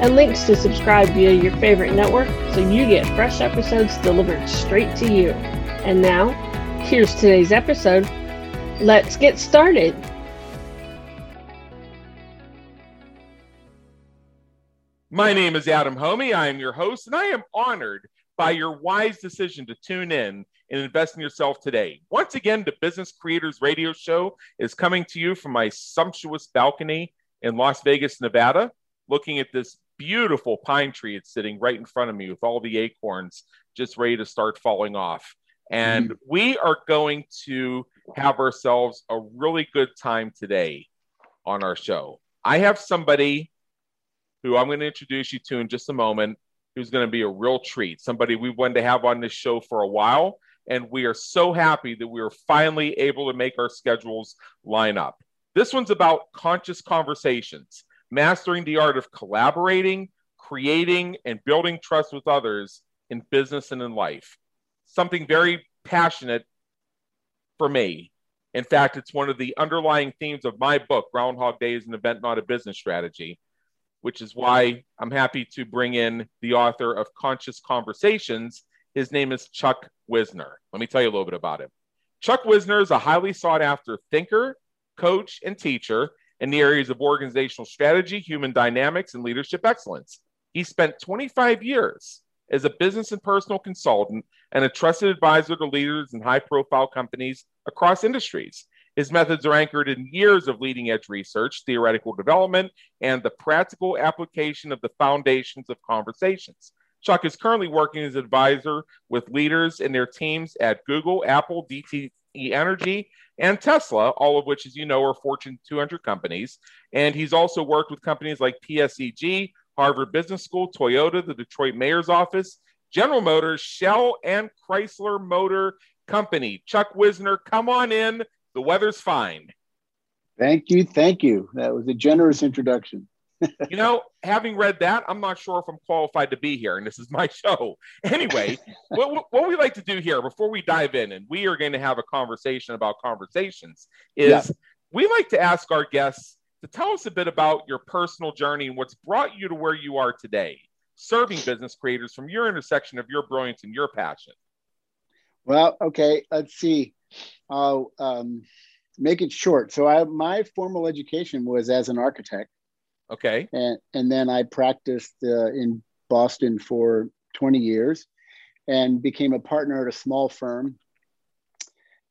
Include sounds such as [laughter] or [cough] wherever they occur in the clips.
and links to subscribe via your favorite network so you get fresh episodes delivered straight to you. And now, here's today's episode. Let's get started. My name is Adam Hommey. I am your host, and I am honored by your wise decision to tune in and invest in yourself today. Once again, the Business Creators Radio Show is coming to you from my sumptuous balcony in Las Vegas, Nevada, looking at this beautiful pine tree. It's sitting right in front of me with all the acorns just ready to start falling off. And mm. we are going to have ourselves a really good time today on our show. I have somebody who I'm going to introduce you to in just a moment who's going to be a real treat. Somebody we wanted to have on this show for a while. And we are so happy that we are finally able to make our schedules line up. This one's about conscious conversations mastering the art of collaborating, creating, and building trust with others in business and in life. Something very passionate for me. In fact, it's one of the underlying themes of my book, Groundhog Day is an event, not a business strategy, which is why I'm happy to bring in the author of Conscious Conversations. His name is Chuck Wisner. Let me tell you a little bit about him. Chuck Wisner is a highly sought after thinker, coach, and teacher in the areas of organizational strategy, human dynamics, and leadership excellence. He spent 25 years as a business and personal consultant and a trusted advisor to leaders in high profile companies across industries. His methods are anchored in years of leading edge research, theoretical development, and the practical application of the foundations of conversations. Chuck is currently working as an advisor with leaders and their teams at Google, Apple, DTE Energy, and Tesla, all of which, as you know, are Fortune 200 companies. And he's also worked with companies like PSEG, Harvard Business School, Toyota, the Detroit Mayor's Office, General Motors, Shell, and Chrysler Motor Company. Chuck Wisner, come on in. The weather's fine. Thank you. Thank you. That was a generous introduction you know, having read that, I'm not sure if I'm qualified to be here, and this is my [laughs] show. Anyway, what, what we like to do here before we dive in, and we are going to have a conversation about conversations, is yeah. we like to ask our guests to tell us a bit about your personal journey and what's brought you to where you are today, serving business creators from your intersection of your brilliance and your passion. Well, okay, let's see. I'll um, make it short. So, I, my formal education was as an architect. Okay. And and then I practiced uh, in Boston for 20 years and became a partner at a small firm.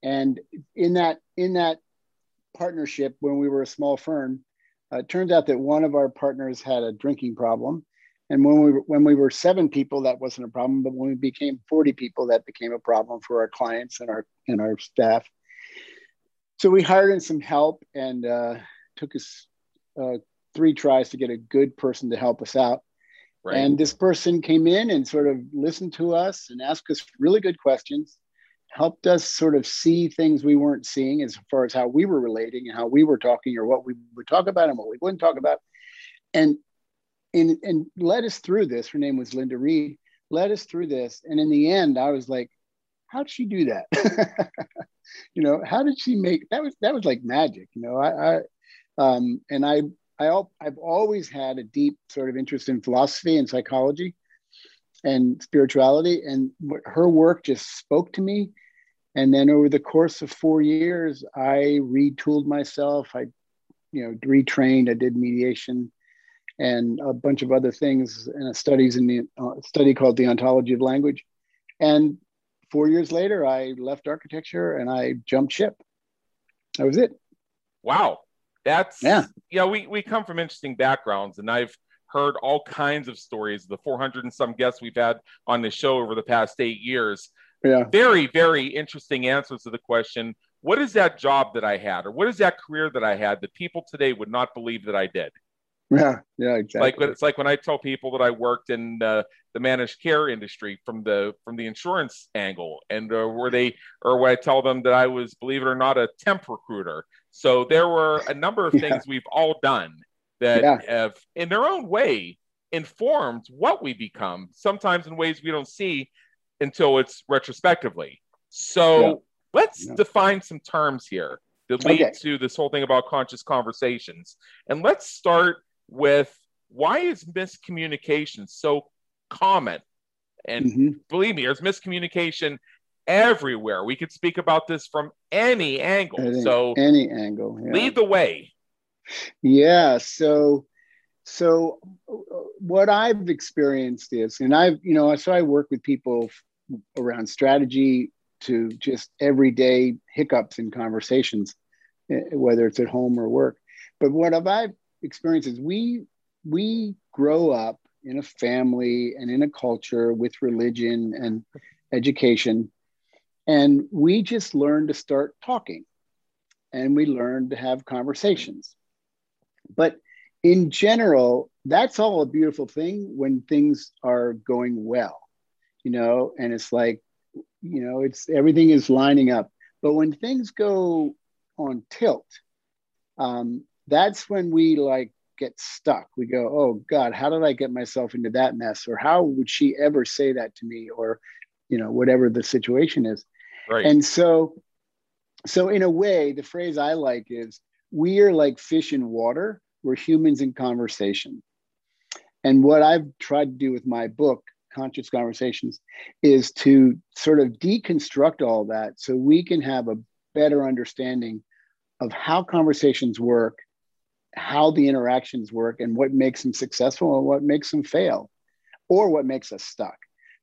And in that in that partnership, when we were a small firm, uh, it turns out that one of our partners had a drinking problem. And when we were, when we were seven people, that wasn't a problem. But when we became 40 people, that became a problem for our clients and our and our staff. So we hired in some help and uh, took us uh, three tries to get a good person to help us out. Right. And this person came in and sort of listened to us and asked us really good questions, helped us sort of see things we weren't seeing as far as how we were relating and how we were talking or what we would talk about and what we wouldn't talk about. And and, and led us through this. Her name was Linda Reed, led us through this. And in the end, I was like, how'd she do that? [laughs] you know, how did she make that was that was like magic, you know. I, I um, and I I, I've always had a deep sort of interest in philosophy and psychology and spirituality, and her work just spoke to me. And then over the course of four years, I retooled myself. I, you know, retrained. I did mediation and a bunch of other things and studies in the uh, study called the ontology of language. And four years later, I left architecture and I jumped ship. That was it. Wow that's yeah you know we, we come from interesting backgrounds and i've heard all kinds of stories the 400 and some guests we've had on the show over the past eight years yeah very very interesting answers to the question what is that job that i had or what is that career that i had that people today would not believe that i did Yeah, yeah, exactly. Like it's like when I tell people that I worked in uh, the managed care industry from the from the insurance angle, and uh, where they or when I tell them that I was, believe it or not, a temp recruiter. So there were a number of [laughs] things yeah. we've all done that yeah. have, in their own way, informed what we become. Sometimes in ways we don't see until it's retrospectively. So yeah. let's define some terms here that lead okay. to this whole thing about conscious conversations, and let's start with why is miscommunication so common? And mm-hmm. believe me, there's miscommunication everywhere. We could speak about this from any angle. Any, so any angle. Yeah. Lead the way. Yeah. So so what I've experienced is, and I've, you know, so I work with people around strategy to just everyday hiccups in conversations, eh, whether it's at home or work. But what have I've is we we grow up in a family and in a culture with religion and education and we just learn to start talking and we learn to have conversations but in general that's all a beautiful thing when things are going well you know and it's like you know it's everything is lining up but when things go on tilt um, that's when we like get stuck. We go, oh God, how did I get myself into that mess? Or how would she ever say that to me? Or, you know, whatever the situation is. Right. And so, so in a way, the phrase I like is we are like fish in water, we're humans in conversation. And what I've tried to do with my book, Conscious Conversations, is to sort of deconstruct all that so we can have a better understanding of how conversations work how the interactions work and what makes them successful and what makes them fail or what makes us stuck.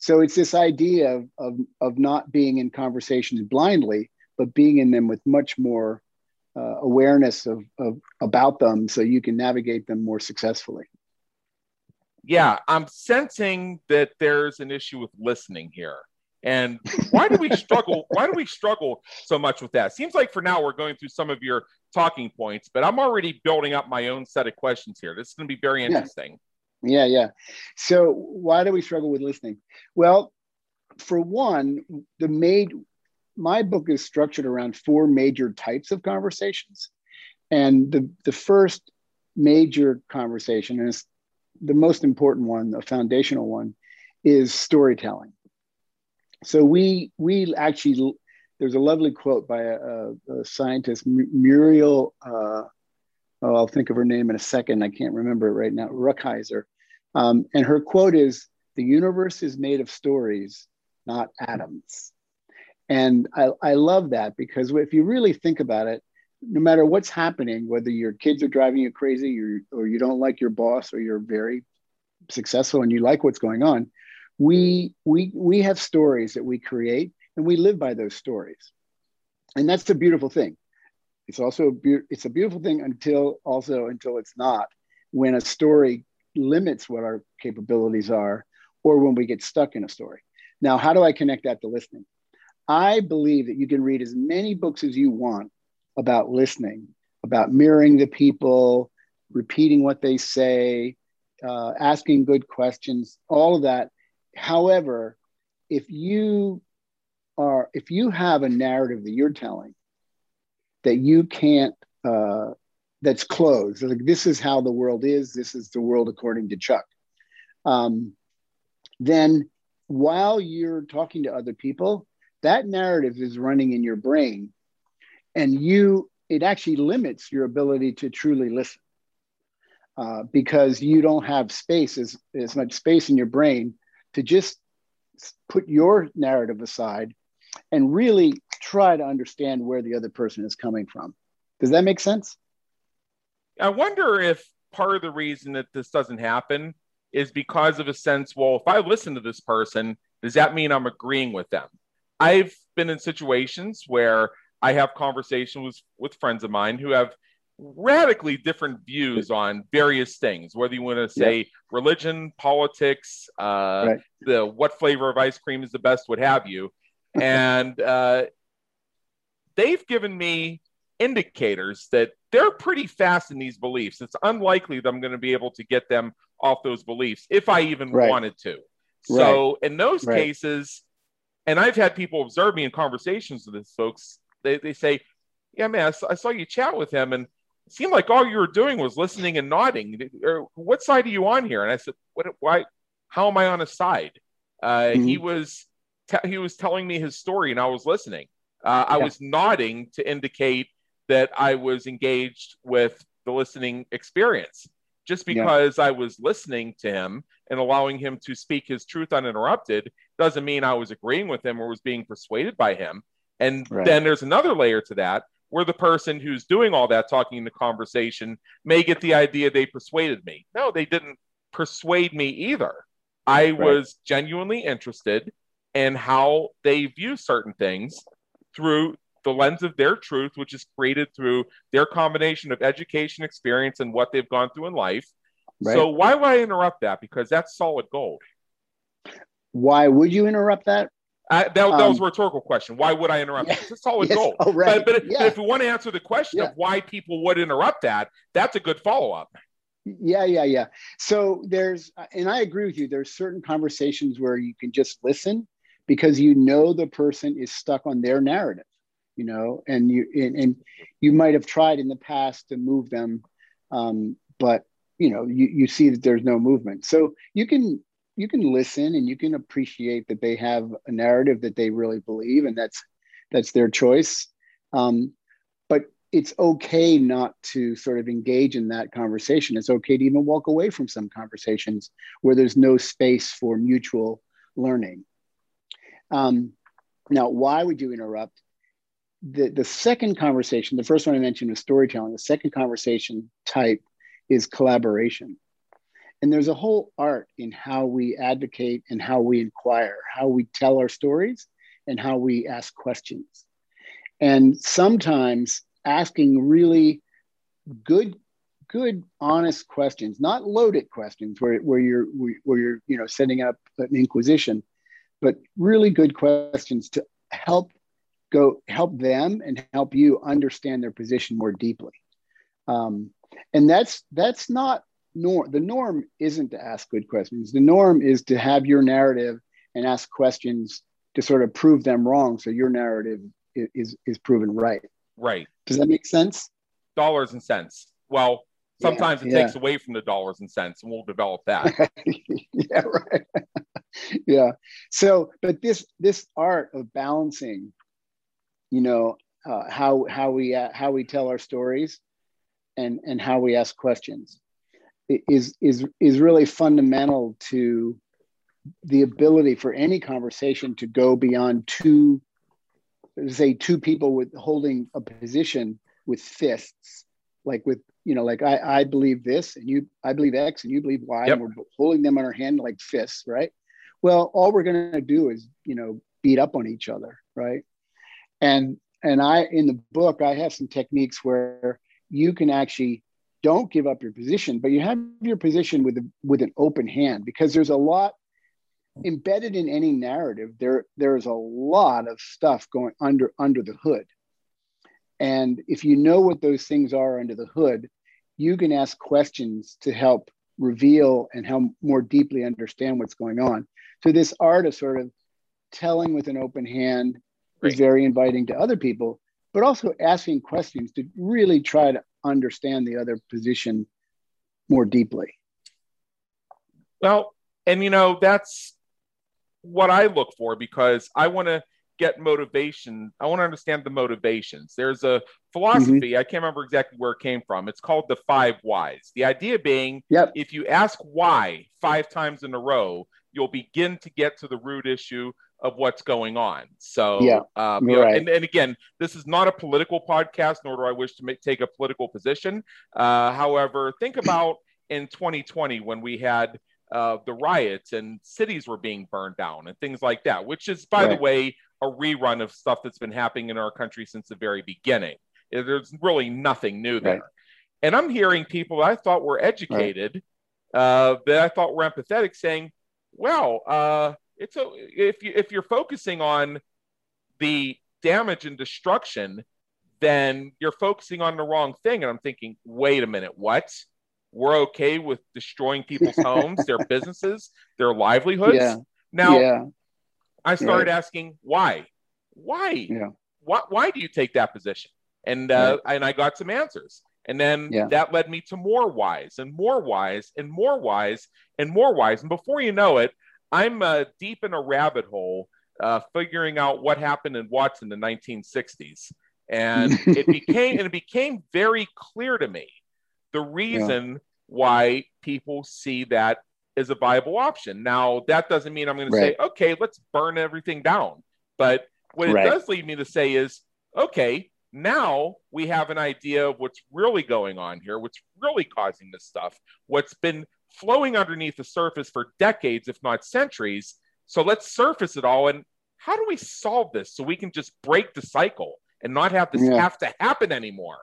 So it's this idea of, of, of not being in conversations blindly, but being in them with much more uh, awareness of, of about them so you can navigate them more successfully. Yeah, I'm sensing that there's an issue with listening here. And why do we struggle? [laughs] why do we struggle so much with that? Seems like for now we're going through some of your talking points, but I'm already building up my own set of questions here. This is going to be very interesting. Yeah, yeah. So why do we struggle with listening? Well, for one, the made my book is structured around four major types of conversations. And the, the first major conversation is the most important one, the foundational one, is storytelling so we we actually there's a lovely quote by a, a scientist Muriel. Uh, oh, I'll think of her name in a second. I can't remember it right now. Rukeyser, um, and her quote is, "The universe is made of stories, not atoms." And I, I love that because if you really think about it, no matter what's happening, whether your kids are driving you crazy or, or you don't like your boss or you're very successful and you like what's going on, we we we have stories that we create and we live by those stories and that's a beautiful thing it's also a be- it's a beautiful thing until also until it's not when a story limits what our capabilities are or when we get stuck in a story. Now how do i connect that to listening? I believe that you can read as many books as you want about listening about mirroring the people repeating what they say uh, asking good questions all of that. However, if you are if you have a narrative that you're telling that you can't uh, that's closed. Like this is how the world is. This is the world according to chuck. Um, then while you're talking to other people that narrative is running in your brain and you it actually limits your ability to truly listen uh, because you don't have space as, as much space in your brain to just put your narrative aside and really try to understand where the other person is coming from. Does that make sense? I wonder if part of the reason that this doesn't happen is because of a sense well, if I listen to this person, does that mean I'm agreeing with them? I've been in situations where I have conversations with, with friends of mine who have radically different views on various things, whether you want to say yeah. religion, politics, uh, right. the what flavor of ice cream is the best, what have you. And uh, they've given me indicators that they're pretty fast in these beliefs. It's unlikely that I'm going to be able to get them off those beliefs if I even right. wanted to. So right. in those right. cases, and I've had people observe me in conversations with these folks. They, they say, "Yeah, man, I saw, I saw you chat with him, and it seemed like all you were doing was listening and nodding. Or what side are you on here?" And I said, "What? Why? How am I on a side?" Uh, mm-hmm. He was te- he was telling me his story, and I was listening. Uh, yeah. I was nodding to indicate that I was engaged with the listening experience. Just because yeah. I was listening to him and allowing him to speak his truth uninterrupted doesn't mean I was agreeing with him or was being persuaded by him. And right. then there's another layer to that where the person who's doing all that talking in the conversation may get the idea they persuaded me. No, they didn't persuade me either. I right. was genuinely interested in how they view certain things through the lens of their truth, which is created through their combination of education, experience, and what they've gone through in life. Right. So why would I interrupt that? Because that's solid gold. Why would you interrupt that? Uh, that, that um, was a rhetorical question. Why would I interrupt? Yeah, [laughs] it's solid yes, gold. Right. But, but, yeah. but, if we want to answer the question yeah. of why people would interrupt that, that's a good follow up. Yeah, yeah, yeah. So there's, and I agree with you. There's certain conversations where you can just listen because you know the person is stuck on their narrative you know and you and, and you might have tried in the past to move them um, but you know you, you see that there's no movement. So you can you can listen and you can appreciate that they have a narrative that they really believe and that's that's their choice. Um, but it's okay not to sort of engage in that conversation. It's okay to even walk away from some conversations where there's no space for mutual learning um, now why would you interrupt the, the second conversation, the first one I mentioned was storytelling. The second conversation type is collaboration. And there's a whole art in how we advocate and how we inquire, how we tell our stories, and how we ask questions. And sometimes asking really good, good, honest questions, not loaded questions where, where you're where you're you know setting up an inquisition, but really good questions to help go help them and help you understand their position more deeply. Um, and that's that's not norm. The norm isn't to ask good questions. The norm is to have your narrative and ask questions to sort of prove them wrong, so your narrative is is proven right. Right. Does that make sense? Dollars and cents. Well, sometimes yeah, it yeah. takes away from the dollars and cents, and we'll develop that. [laughs] yeah. Right. [laughs] yeah. So, but this this art of balancing you know uh, how how we uh, how we tell our stories and and how we ask questions is is is really fundamental to the ability for any conversation to go beyond two say two people with holding a position with fists like with you know like i i believe this and you i believe x and you believe y yep. and we're holding them on our hand like fists right well all we're going to do is you know beat up on each other right? And and i in the book i have some techniques where you can actually don't give up your position but you have your position with a, with an open hand because there's a lot embedded in any narrative there there's a lot of stuff going under under the hood. And if you know what those things are under the hood you can ask questions to help reveal and help more deeply understand what's going on so this art of sort of telling with an open hand is very inviting to other people, but also asking questions to really try to understand the other position more deeply. Well, and you know, that's what I look for because I want to get motivation. I want to understand the motivations. There's a philosophy, mm-hmm. I can't remember exactly where it came from. It's called the five whys. The idea being yep. if you ask why five times in a row, you'll begin to get to the root issue of what's going on. So, yeah, um, you know, right. and, and again, this is not a political podcast, nor do I wish to make, take a political position. Uh, however, think about in 2020 when we had uh, the riots and cities were being burned down and things like that, which is, by right. the way, a rerun of stuff that's been happening in our country since the very beginning. There's really nothing new there. Right. And I'm hearing people I thought were educated, uh, that I thought were empathetic, saying, well, uh, it's a, if you if you're focusing on the damage and destruction, then you're focusing on the wrong thing. And I'm thinking, wait a minute, what? We're okay with destroying people's [laughs] homes, their businesses, their livelihoods. Yeah. Now, yeah. I started Right. asking why, why, Yeah. why, why do you take that position? And uh, and I got some answers, and then Yeah. that led me to more whys and more whys and more whys and more whys. And before you know it, I'm uh, deep in a rabbit hole, uh, figuring out what happened in Watts in the 1960s, and [laughs] it became and it became very clear to me the reason why people see that as a viable option. Now, that doesn't mean I'm going to say, okay, let's burn everything down. But what it does lead me to say is, okay, now we have an idea of what's really going on here, what's really causing this stuff, what's been flowing underneath the surface for decades, if not centuries. So let's surface it all. And how do we solve this so we can just break the cycle and not have this Yeah. have to happen anymore?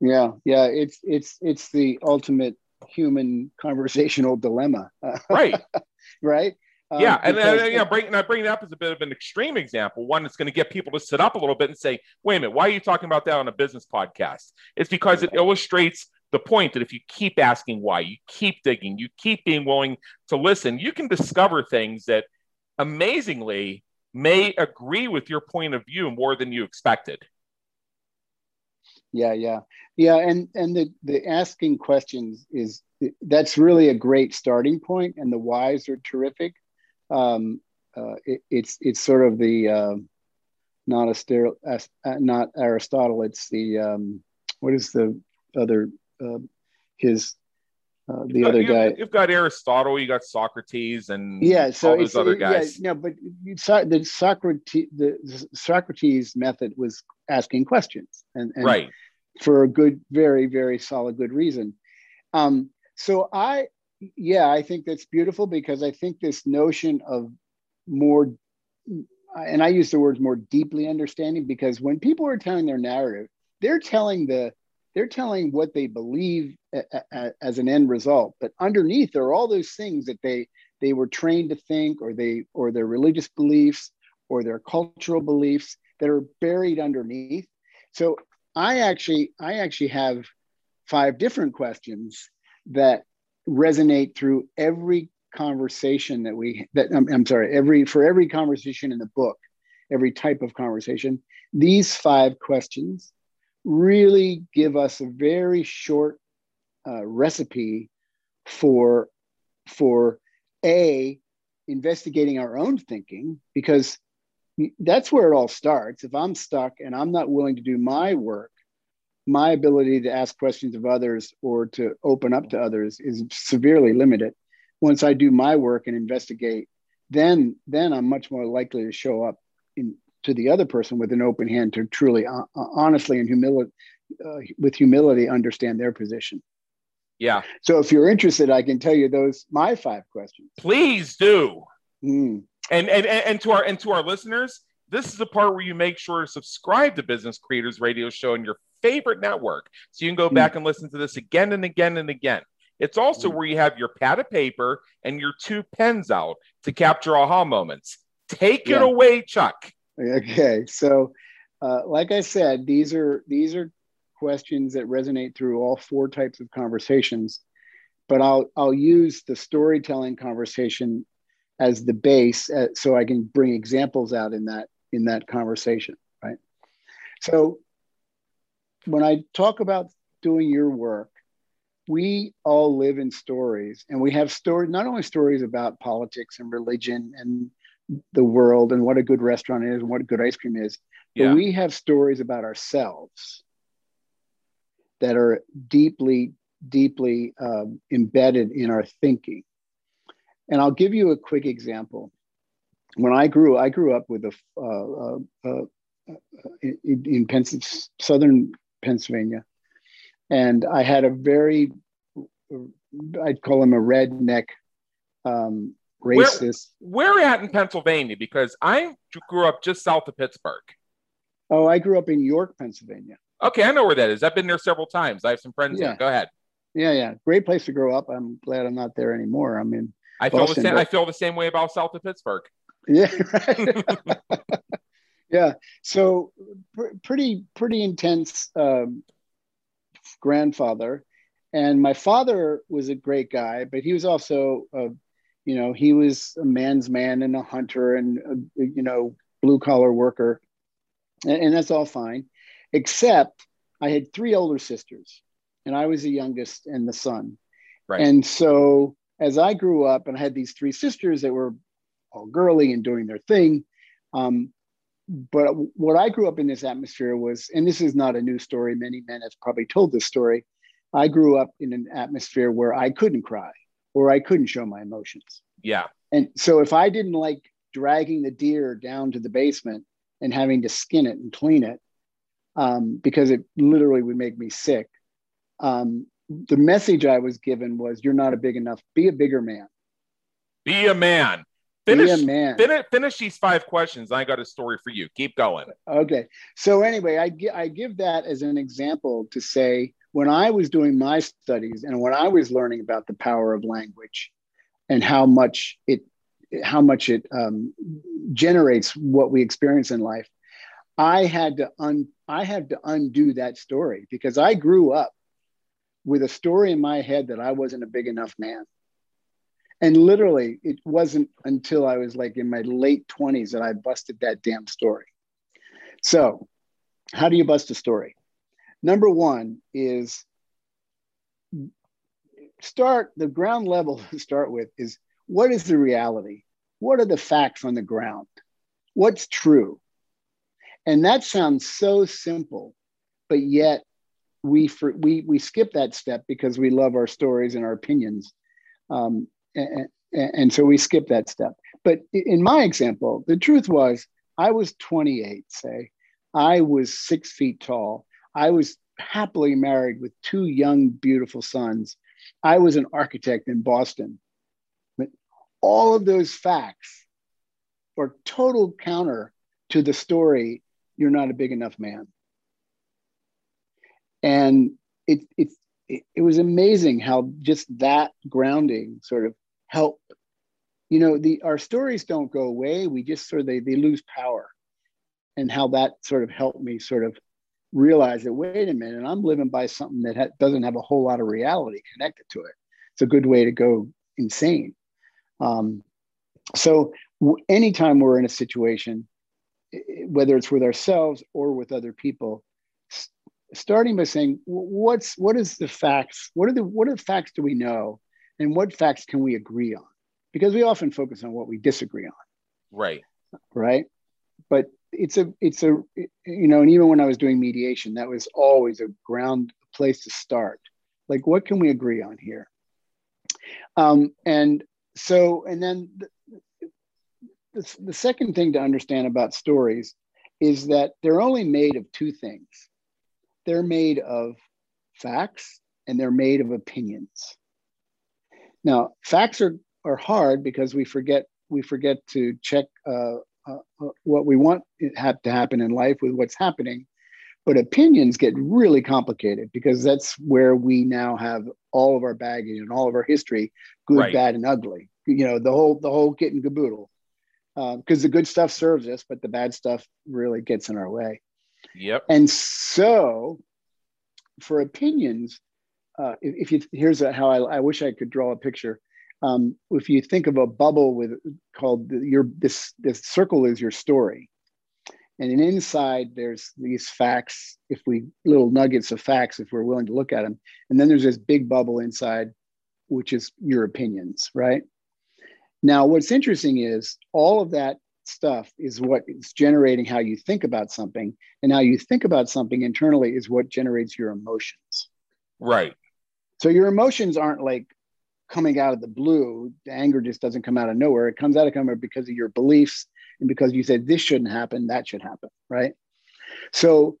Yeah. Yeah. It's it's it's the ultimate human conversational dilemma. Right. [laughs] right. Um, yeah, and because- uh, you know, bring, and I bring it up as a bit of an extreme example, one that's going to get people to sit up a little bit and say, "Wait a minute, why are you talking about that on a business podcast?" It's because it illustrates the point that if you keep asking why, you keep digging, you keep being willing to listen, you can discover things that amazingly may agree with your point of view more than you expected. Yeah yeah. Yeah and and the the asking questions is that's really a great starting point and the whys are terrific. Um uh, it, it's it's sort of the uh, not a stereo, uh, not aristotle it's the um what is the other uh, his uh, the got- other guy you've got Aristotle, you got Socrates, and yeah so all those other yeah, guys. no but you saw the socrates the socrates method was asking questions and, and right. for a good, very, very solid, good reason. Um, so I, yeah, I think that's beautiful because I think this notion of more, and I use the words more deeply understanding because when people are telling their narrative, they're telling the, they're telling what they believe a, a, as an end result, but underneath there are all those things that they they were trained to think, or they or their religious beliefs, or their cultural beliefs that are buried underneath. So I actually I actually have five different questions that resonate through every conversation that we that I'm, I'm sorry every for every conversation in the book every type of conversation these five questions really give us a very short uh, recipe for for a investigating our own thinking because that's where it all starts. If I'm stuck and I'm not willing to do my work, my ability to ask questions of others or to open up to others is severely limited. Once I do my work and investigate, then then I'm much more likely to show up in, to the other person with an open hand to truly, uh, honestly, and humility, uh, with humility, understand their position. Yeah. So if you're interested, I can tell you those my five questions. Please do. Mm. And, and and to our and to our listeners, this is the part where you make sure to subscribe to Business Creators Radio Show in your favorite network, so you can go Mm. back and listen to this again and again and again. It's also Mm. where you have your pad of paper and your two pens out to capture aha moments. Take it away, Chuck. [laughs] Okay, so uh, like I said, these are these are questions that resonate through all four types of conversations, but I'll I'll use the storytelling conversation as the base, uh, so I can bring examples out in that in that conversation, right? So when I talk about doing your work, we all live in stories, and we have stories not only stories about politics and religion and the world and what a good restaurant is and what good ice cream is. But Yeah. we have stories about ourselves that are deeply, deeply um, embedded in our thinking. And I'll give you a quick example. When I grew, I grew up with a uh, uh, uh, in, in Pens- southern Pennsylvania, and I had a very, I'd call him a redneck, um, racist. Where at in Pennsylvania? Because I grew up just south of Pittsburgh. Oh, I grew up in York, Pennsylvania. Okay, I know where that is. I've been there several times. I have some friends Yeah. there. Go ahead. Yeah, yeah, great place to grow up. I'm glad I'm not there anymore. I'm in. I feel Boston, the same. but- I feel the same way about south of Pittsburgh. Yeah, [laughs] right. [laughs] Yeah. So pr- pretty pretty intense um, grandfather, and my father was a great guy, but he was also a, you know, he was a man's man and a hunter and a, you know blue collar worker, and, and that's all fine, except I had three older sisters, and I was the youngest and the son. Right. And so as I grew up, and I had these three sisters that were all girly and doing their thing. Um, but what I grew up in this atmosphere was, and this is not a new story, many men have probably told this story. I grew up in an atmosphere where I couldn't cry or I couldn't show my emotions. Yeah. And so if I didn't like dragging the deer down to the basement and having to skin it and clean it, um, because it literally would make me sick, um, the message I was given was, "You're not a big enough. Be a bigger man. Be a man." Finish, man. Finish, finish these five questions. I got a story for you. Keep going. Okay. So anyway, I, I give that as an example to say when I was doing my studies and when I was learning about the power of language and how much it how much it um, generates what we experience in life, I had to un I had to undo that story because I grew up with a story in my head that I wasn't a big enough man. And literally, it wasn't until I was like in my late 20s that I busted that damn story. So, how do you bust a story? Number one is start the ground level [laughs] to start with is what is the reality? What are the facts on the ground? What's true? And that sounds so simple, but yet we for, we we skip that step because we love our stories and our opinions. Um, and, and so we skip that step. But in my example, the truth was I was 28, say, I was six feet tall. I was happily married with two young, beautiful sons. I was an architect in Boston. But all of those facts are total counter to the story you're not a big enough man. And it, it, it, it was amazing how just that grounding sort of help you know the our stories don't go away we just sort of they, they lose power and how that sort of helped me sort of realize that wait a minute i'm living by something that ha- doesn't have a whole lot of reality connected to it it's a good way to go insane um, so w- anytime we're in a situation whether it's with ourselves or with other people starting by saying what's what is the facts what are the what are the facts do we know and what facts can we agree on? Because we often focus on what we disagree on. Right. Right. But it's a it's a you know, and even when I was doing mediation, that was always a ground place to start. Like, what can we agree on here? Um, and so, and then the, the, the second thing to understand about stories is that they're only made of two things. They're made of facts and they're made of opinions. Now, facts are, are hard because we forget we forget to check uh, uh, uh what we want it have to happen in life with what's happening. But opinions get really complicated because that's where we now have all of our baggage and all of our history, good, right. bad, and ugly. You know, the whole the whole kit and caboodle. Because uh, the good stuff serves us, but the bad stuff really gets in our way. Yep. And so, for opinions, uh, if, if, you here's a, how I, I, wish I could draw a picture. Um, if you think of a bubble with called the, your this this circle is your story, and then inside there's these facts. If we little nuggets of facts, if we're willing to look at them, and then there's this big bubble inside, which is your opinions, right? Now, what's interesting is all of that stuff is what is generating how you think about something, and how you think about something internally is what generates your emotions. Right. So your emotions aren't like coming out of the blue. The anger just doesn't come out of nowhere. It comes out of nowhere because of your beliefs and because you said this shouldn't happen, that should happen, right? So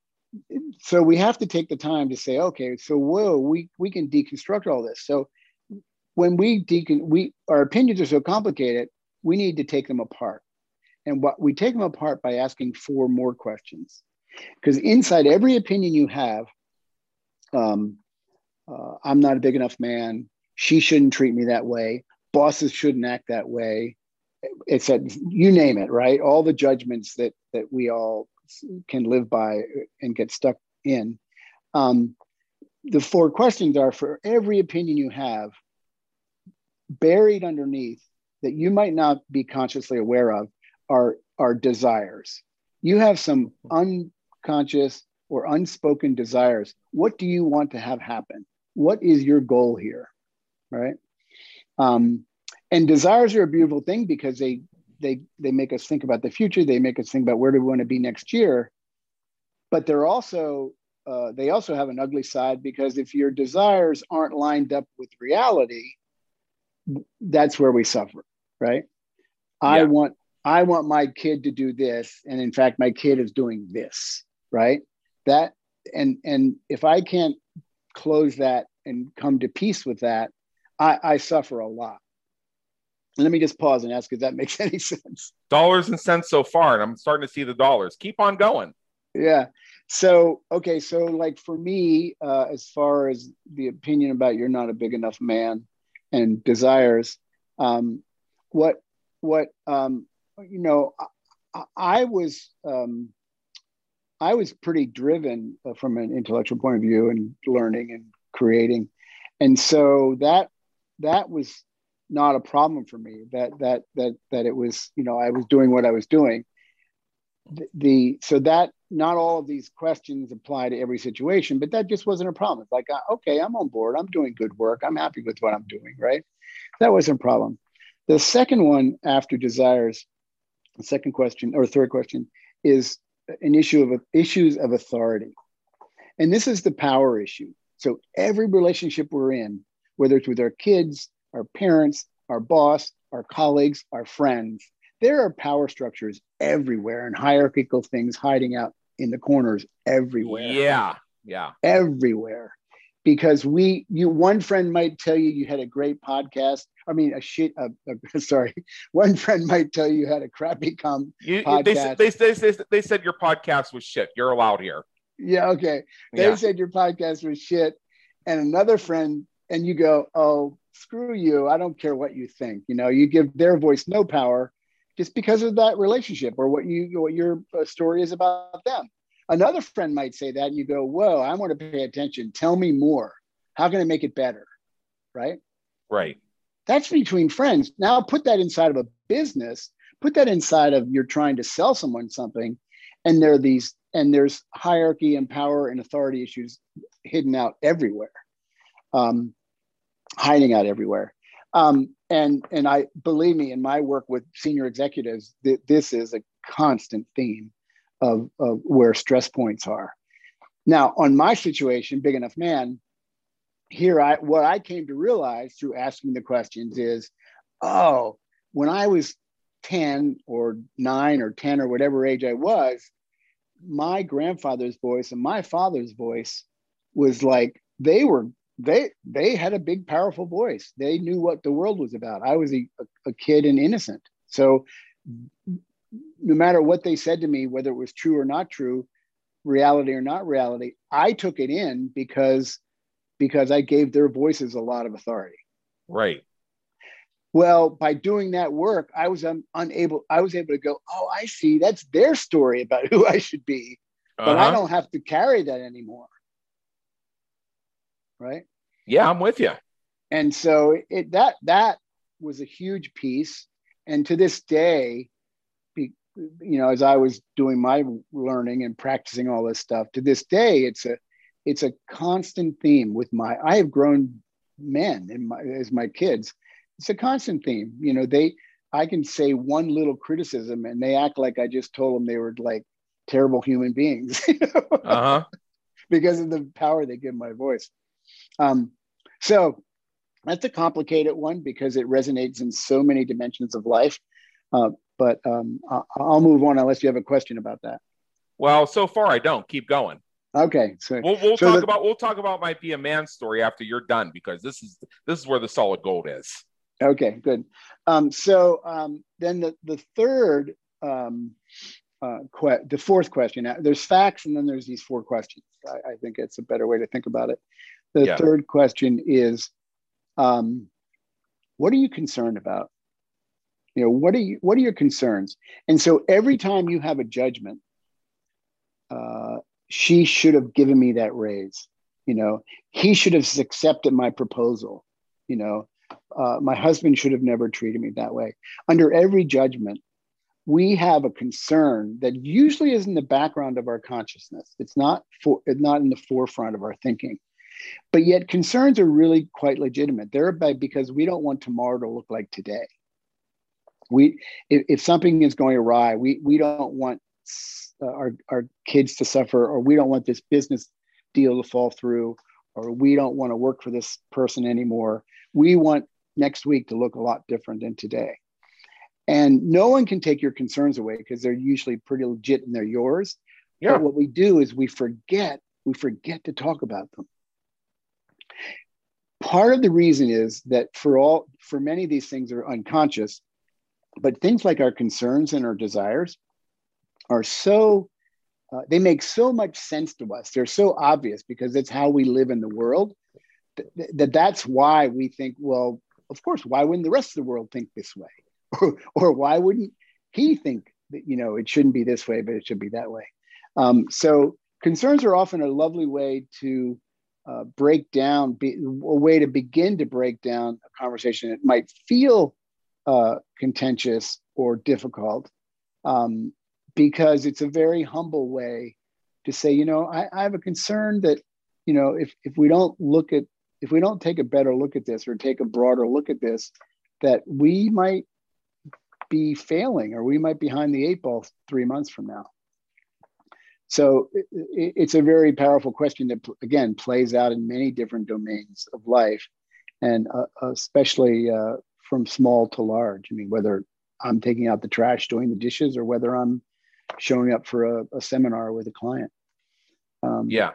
so we have to take the time to say, okay, so whoa, we we can deconstruct all this. So when we decon we our opinions are so complicated, we need to take them apart. And what we take them apart by asking four more questions. Because inside every opinion you have, um, uh, I'm not a big enough man. She shouldn't treat me that way. Bosses shouldn't act that way. it's a you name it right? All the judgments that that we all can live by and get stuck in. Um, the four questions are for every opinion you have buried underneath that you might not be consciously aware of are are desires. You have some unconscious or unspoken desires. What do you want to have happen? What is your goal here right? Um, and desires are a beautiful thing because they they they make us think about the future. They make us think about where do we want to be next year. But they're also uh, they also have an ugly side because if your desires aren't lined up with reality that's where we suffer right? Yeah. i want i want my kid to do this and in fact my kid is doing this right? That and and if i can't close that and come to peace with that i i suffer a lot let me just pause and ask if that [laughs] makes any sense. Dollars and cents so far, and I'm starting to see the dollars. Keep on going. Yeah. So okay, so like for me, uh, as far as the opinion about you're not a big enough man and desires, um, what what um, you know, I, I was um, I was pretty driven uh, from an intellectual point of view and learning and creating, and so that that was not a problem for me that that that that it was you know i was doing what i was doing. The, the so that not all of these questions apply to every situation but that just wasn't a problem. It's like uh, okay i'm on board. I'm doing good work. I'm happy with what i'm doing right? That wasn't a problem. The second one after desires the second question or third question is an issue of issues of authority. And this is the power issue. So every relationship we're in whether it's with our kids our parents, our boss, our colleagues, our friends. There are power structures everywhere and hierarchical things hiding out in the corners everywhere. Yeah. Yeah. Everywhere. Because we, you, one friend might tell you you had a great podcast. I mean, a shit. Uh, [laughs] uh, sorry, one friend might tell you you had a crappy com you, podcast. They, they, they, they said your podcast was shit. You're allowed here. Yeah. Okay. They yeah. said your podcast was shit, and another friend, and you go, oh, screw you. I don't care what you think. You know, you give their voice no power just because of that relationship or what you what your uh, story is about them. Another friend might say that, and you go, "Whoa, I want to pay attention. Tell me more. How can I make it better?" Right? Right. That's between friends. Now put that inside of a business. Put that inside of you're trying to sell someone something, and there are these and there's hierarchy and power and authority issues hidden out everywhere. Um, hiding out everywhere. Um, and and I believe me, in my work with senior executives, th- this is a constant theme of, of where stress points are. Now, on my situation, big enough man, here I what I came to realize through asking the questions is, oh, when I was 10 or 9 or 10 or whatever age I was, my grandfather's voice and my father's voice was like they were they they had a big powerful voice. They knew what the world was about. I was a, a, kid and innocent. So no matter what they said to me whether it was true or not true reality or not reality i took it in because because i gave their voices a lot of authority. Right. Well by doing that work i was un, unable i was able to go oh i see. That's their story about who i should be. But uh-huh. i don't have to carry that anymore. Right yeah, I'm with you. And so it that that was a huge piece. And to this day, you know, as I was doing my learning and practicing all this stuff, to this day, it's a it's a constant theme with my I have grown men in my as my kids. It's a constant theme. You know, they I can say one little criticism and they act like I just told them they were like terrible human beings. [laughs] uh-huh. because of the power they give my voice. Um, so that's a complicated one because it resonates in so many dimensions of life. Uh, but um, I'll move on unless you have a question about that. Well, so far I don't. Keep going. Okay, so we'll, we'll so talk the, about we'll talk about might be a man story after you're done because this is this is where the solid gold is. Okay, good. Um, so um, then the the third um, uh, que- the fourth question. There's facts, and then there's these four questions. I, I think it's a better way to think about it. The yeah. third question is, um, what are you concerned about You know, what are you what are your concerns? And so every time you have a judgment, uh, she should have given me that raise. You know, he should have accepted my proposal. You know, uh, my husband should have never treated me that way. Under every judgment, we have a concern that usually is in the background of our consciousness. It's not for it's not in the forefront of our thinking. But yet concerns are really quite legitimate. They're about because we don't want tomorrow to look like today. We if, if something is going awry, we we don't want uh, our, our kids to suffer, or we don't want this business deal to fall through, or we don't want to work for this person anymore. We want next week to look a lot different than today. And no one can take your concerns away because they're usually pretty legit and they're yours. Yeah. But what we do is we forget, we forget to talk about them. Part of the reason is that for all for many of these things are unconscious, but things like our concerns and our desires are so uh, they make so much sense to us. They're so obvious because it's how we live in the world that, that that's why we think, well, of course, why wouldn't the rest of the world think this way? [laughs] Or, or why wouldn't he think that, you know, it shouldn't be this way, but it should be that way? Um, so concerns are often a lovely way to uh, break down, be, a way to begin to break down a conversation. It might feel uh, contentious or difficult, um, because it's a very humble way to say, you know, I, I have a concern that, you know, if, if we don't look at, if we don't take a better look at this or take a broader look at this, that we might be failing or we might be behind the eight ball three months from now. So it, it's a very powerful question that, again, plays out in many different domains of life, and uh, especially uh, from small to large. I mean, whether I'm taking out the trash, doing the dishes, or whether I'm showing up for a, a seminar with a client. Um, yeah.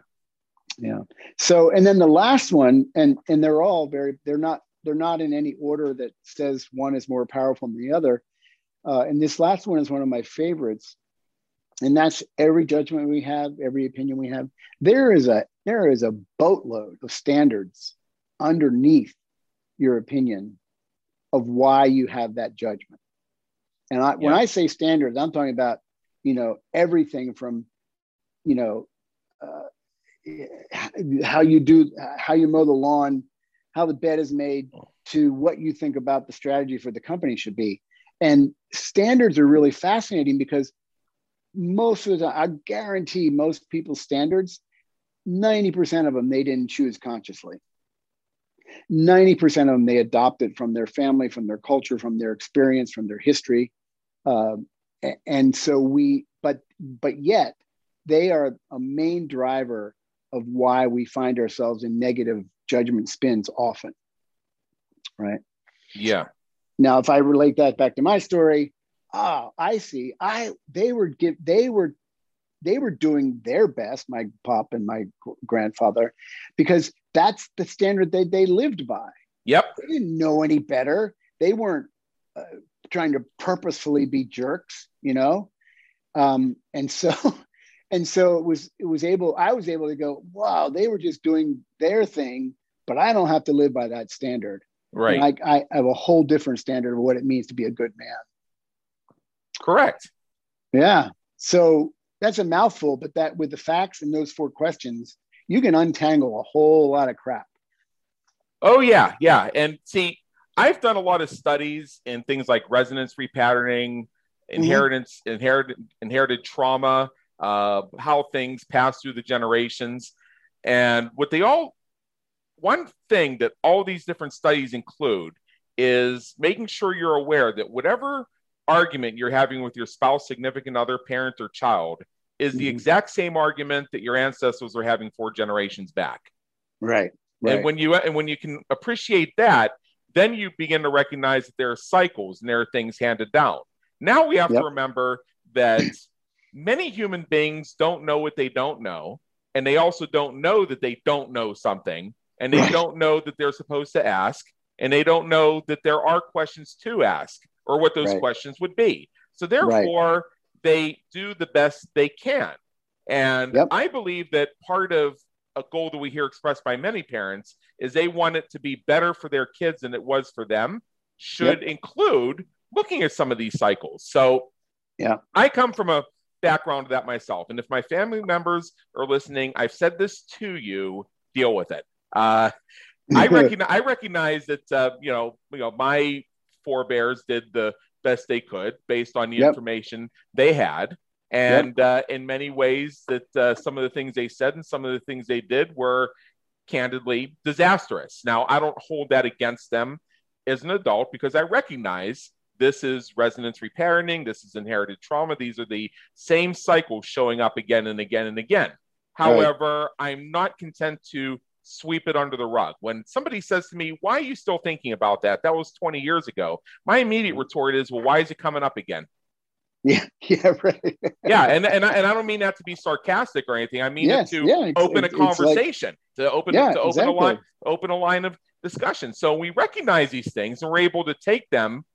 Yeah. So, and then the last one, and and they're all very, they're not they're not in any order that says one is more powerful than the other. Uh, and this last one is one of my favorites, and that's every judgment we have, every opinion we have. There is a there is a boatload of standards underneath your opinion of why you have that judgment. And I, yeah. when I say standards, I'm talking about you know everything from you know uh, how you do how you mow the lawn how the bed is made to what you think about the strategy for the company should be and standards are really fascinating because most of the time i guarantee most people's standards 90% of them they didn't choose consciously. 90% of them they adopted from their family from their culture from their experience from their history. Uh, and so we but but yet they are a main driver of why we find ourselves in negative judgment spins often right? Yeah. Now if i relate that back to my story ah i see i they were give they were they were doing their best my pop and my grandfather because that's the standard they they lived by yep they didn't know any better they weren't uh, trying to purposefully be jerks, you know? Um, and so, [laughs] and so it was, it was able, I was able to go, wow, they were just doing their thing, but I don't have to live by that standard. Right. I, I have a whole different standard of what it means to be a good man. Correct. Yeah. So that's a mouthful, but that with the facts and those four questions, you can untangle a whole lot of crap. Oh yeah, yeah. And see, I've done a lot of studies in things like resonance repatterning, mm-hmm. inheritance, mm-hmm. inherited inherited trauma, uh, how things pass through the generations, and what they all one thing that all these different studies include is making sure you're aware that whatever argument you're having with your spouse, significant other, parent, or child is mm-hmm. the exact same argument that your ancestors were having four generations back. Right. right. And when you and when you can appreciate that, then you begin to recognize that there are cycles and there are things handed down. Now we have yep. to remember that many human beings don't know what they don't know. And they also don't know that they don't know something. And they right. don't know that they're supposed to ask. And they don't know that there are questions to ask or what those right. questions would be. So therefore, right. they do the best they can. And yep. I believe that part of a goal that we hear expressed by many parents is they want it to be better for their kids than it was for them should yep. include looking at some of these cycles. So, yeah, I come from a background of that myself. And if my family members are listening, I've said this to you, deal with it. Uh, I [laughs] recognize I recognize that uh, you know you know my forebears did the best they could based on the yep. information they had, and yep. uh, in many ways that uh, some of the things they said and some of the things they did were candidly disastrous. Now I don't hold that against them as an adult because I recognize this is resonance repatterning, this is inherited trauma. These are the same cycles showing up again and again and again. However, right. I'm not content to sweep it under the rug. When somebody says to me, Why are you still thinking about that? That was 20 years ago. My immediate retort is, Well, why is it coming up again? [laughs] Yeah, yeah, right. [laughs] yeah, and, and, I, and I don't mean that to be sarcastic or anything. I mean yes, it to yeah, open a conversation, like, to open yeah, to open exactly. a line, open a line of discussion. So we recognize these things and we're able to take them,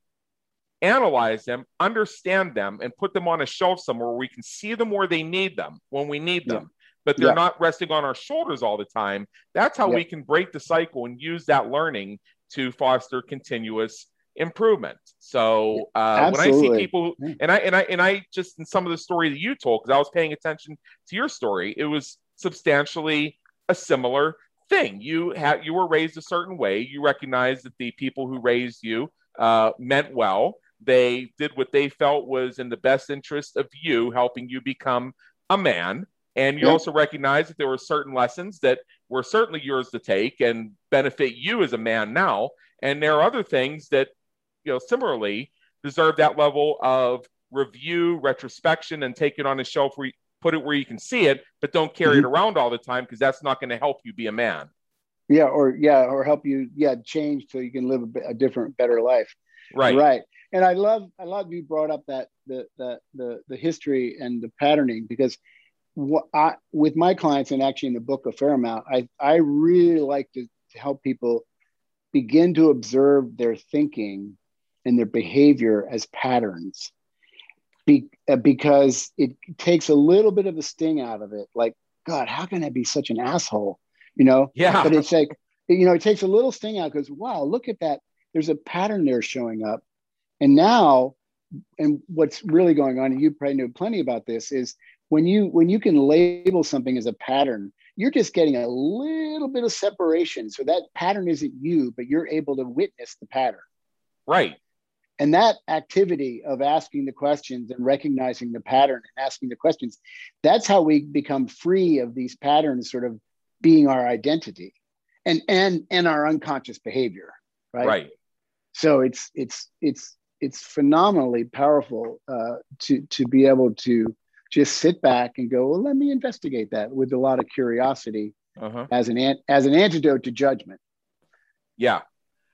analyze them, understand them, and put them on a shelf somewhere where we can see them where they need them when we need them but they're yeah. not resting on our shoulders all the time. That's how yeah. we can break the cycle and use that learning to foster continuous improvement. So uh, when I see people, and I and I and I just in some of the story that you told, because I was paying attention to your story, it was substantially a similar thing. You had you were raised a certain way. You recognize that the people who raised you uh, meant well. They did what they felt was in the best interest of you, helping you become a man. And you also recognize that there were certain lessons that were certainly yours to take and benefit you as a man now. And there are other things that, you know, similarly deserve that level of review, retrospection, and take it on a shelf where you put it where you can see it, but don't carry mm-hmm. it around all the time because that's not going to help you be a man. Yeah, or yeah, or help you yeah change so you can live a, a different, better life. Right. Right. And I love I love you brought up that the the the the history and the patterning because what I, with my clients and actually in the book a fair amount, I, I really like to, to help people begin to observe their thinking and their behavior as patterns Be, uh, because it takes a little bit of the sting out of it. Like, God, how can I be such an asshole? You know? Yeah. But it's like, you know, it takes a little sting out because, wow, look at that. There's a pattern there showing up. And now, and what's really going on, and you probably know plenty about this, is when you when you can label something as a pattern you're just getting a little bit of separation. So that pattern isn't you but you're able to witness the pattern. Right. And that activity of asking the questions and recognizing the pattern and asking the questions that's how we become free of these patterns sort of being our identity and and and our unconscious behavior right? Right. So it's it's it's it's phenomenally powerful uh, to to be able to just sit back and go, well, let me investigate that with a lot of curiosity uh-huh. as an as an antidote to judgment. Yeah.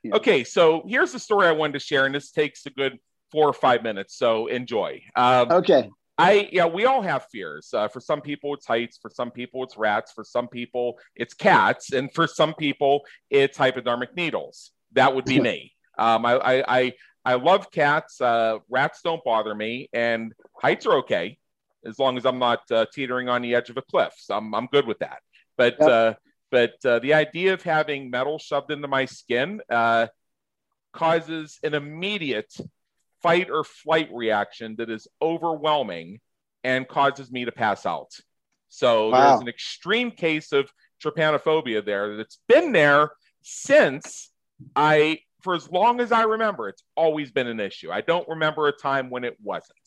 yeah. Okay, so here's the story I wanted to share, and this takes a good four or five minutes. So enjoy. Um, okay. I yeah, we all have fears. Uh, for some people, it's heights. For some people, it's rats. For some people, it's cats, and for some people, it's hypodermic needles. That would be [laughs] me. Um, I, I I I love cats. Uh, rats don't bother me, and heights are okay as long as I'm not uh, teetering on the edge of a cliff. So I'm, I'm good with that. But yep. uh, but uh, the idea of having metal shoved into my skin uh, causes an immediate fight or flight reaction that is overwhelming and causes me to pass out. So wow. there's an extreme case of trypanophobia there that's been there since I, for as long as I remember, it's always been an issue. I don't remember a time when it wasn't.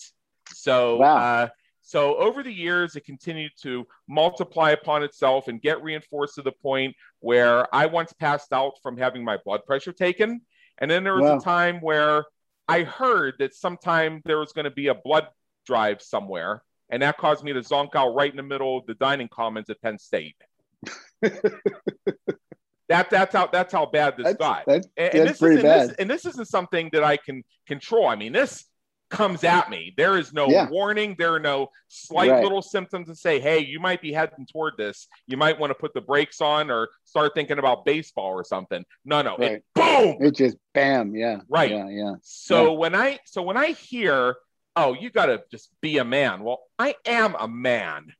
So wow. uh, so over the years, it continued to multiply upon itself and get reinforced to the point where I once passed out from having my blood pressure taken. And then there was wow. a time where I heard that sometime there was going to be a blood drive somewhere. And that caused me to zonk out right in the middle of the dining commons at Penn State. [laughs] that that's how that's how bad this that's, got. That's, and, and this pretty bad. This, and this isn't something that I can control. I mean, this comes at me. There is no yeah. warning. There are no slight right. little symptoms to say, hey, you might be heading toward this. You might want to put the brakes on or start thinking about baseball or something. No, no, right. it boom. It just bam. Yeah. Right. Yeah. Yeah. So yeah. when I so when I hear, oh, you gotta just be a man. Well, I am a man.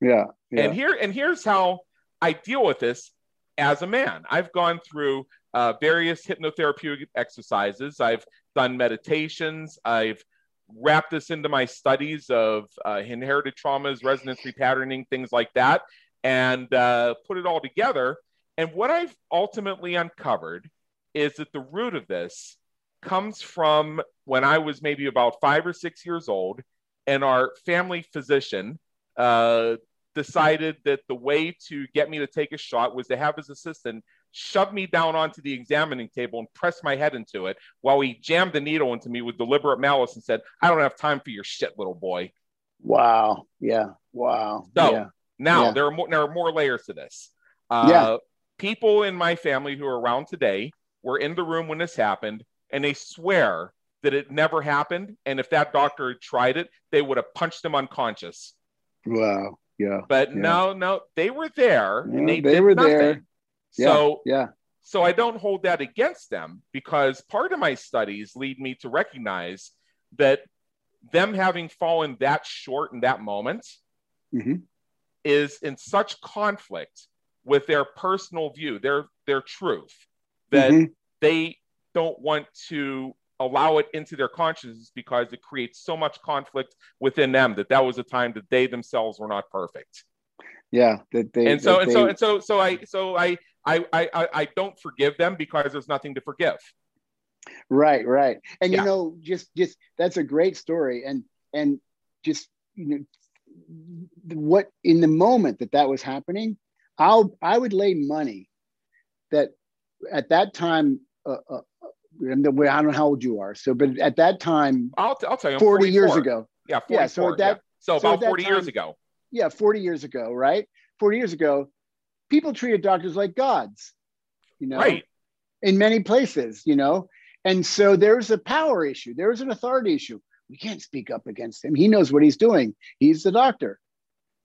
Yeah. yeah. And here and here's how I deal with this as a man. I've gone through uh, various hypnotherapeutic exercises. I've done meditations. I've wrapped this into my studies of uh, inherited traumas, resonance repatterning, things like that, and uh, put it all together. And what I've ultimately uncovered is that the root of this comes from when I was maybe about five or six years old, and our family physician uh, decided that the way to get me to take a shot was to have his assistant shove me down onto the examining table and pressed my head into it while he jammed the needle into me with deliberate malice and said, I don't have time for your shit, little boy. Wow. Yeah. Wow. So yeah. now Yeah. there are more there are more layers to this. Uh, Yeah. people in my family who are around today were in the room when this happened, and they swear that it never happened. And if that doctor had tried it, they would have punched him unconscious. Wow. Yeah. But Yeah. no, no, they were there Yeah, and they, they were nothing. there. Yeah. So Yeah. so I don't hold that against them because part of my studies lead me to recognize that them having fallen that short in that moment Mhm. is in such conflict with their personal view, their their truth, that Mhm. they don't want to allow it into their consciousness because it creates so much conflict within them that that was a time that they themselves were not perfect Yeah. That they. and so and so and so so I so I I I I- don't forgive them because there's nothing to forgive. right right and Yeah. you know just just that's a great story and and just you know what in the moment that that was happening i'll i would lay money that at that time uh, uh, and i don't know how old you are so but at that time I'll t- I'll tell you, 40 years ago Yeah, Yeah, so at that- yeah. so so about that 40 years ago. yeah 40 years ago right 40 years ago people treated doctors like gods you know Right. in many places, you know. And so there's a power issue, there's an authority issue. We can't speak up against him. He knows what he's doing. He's the doctor.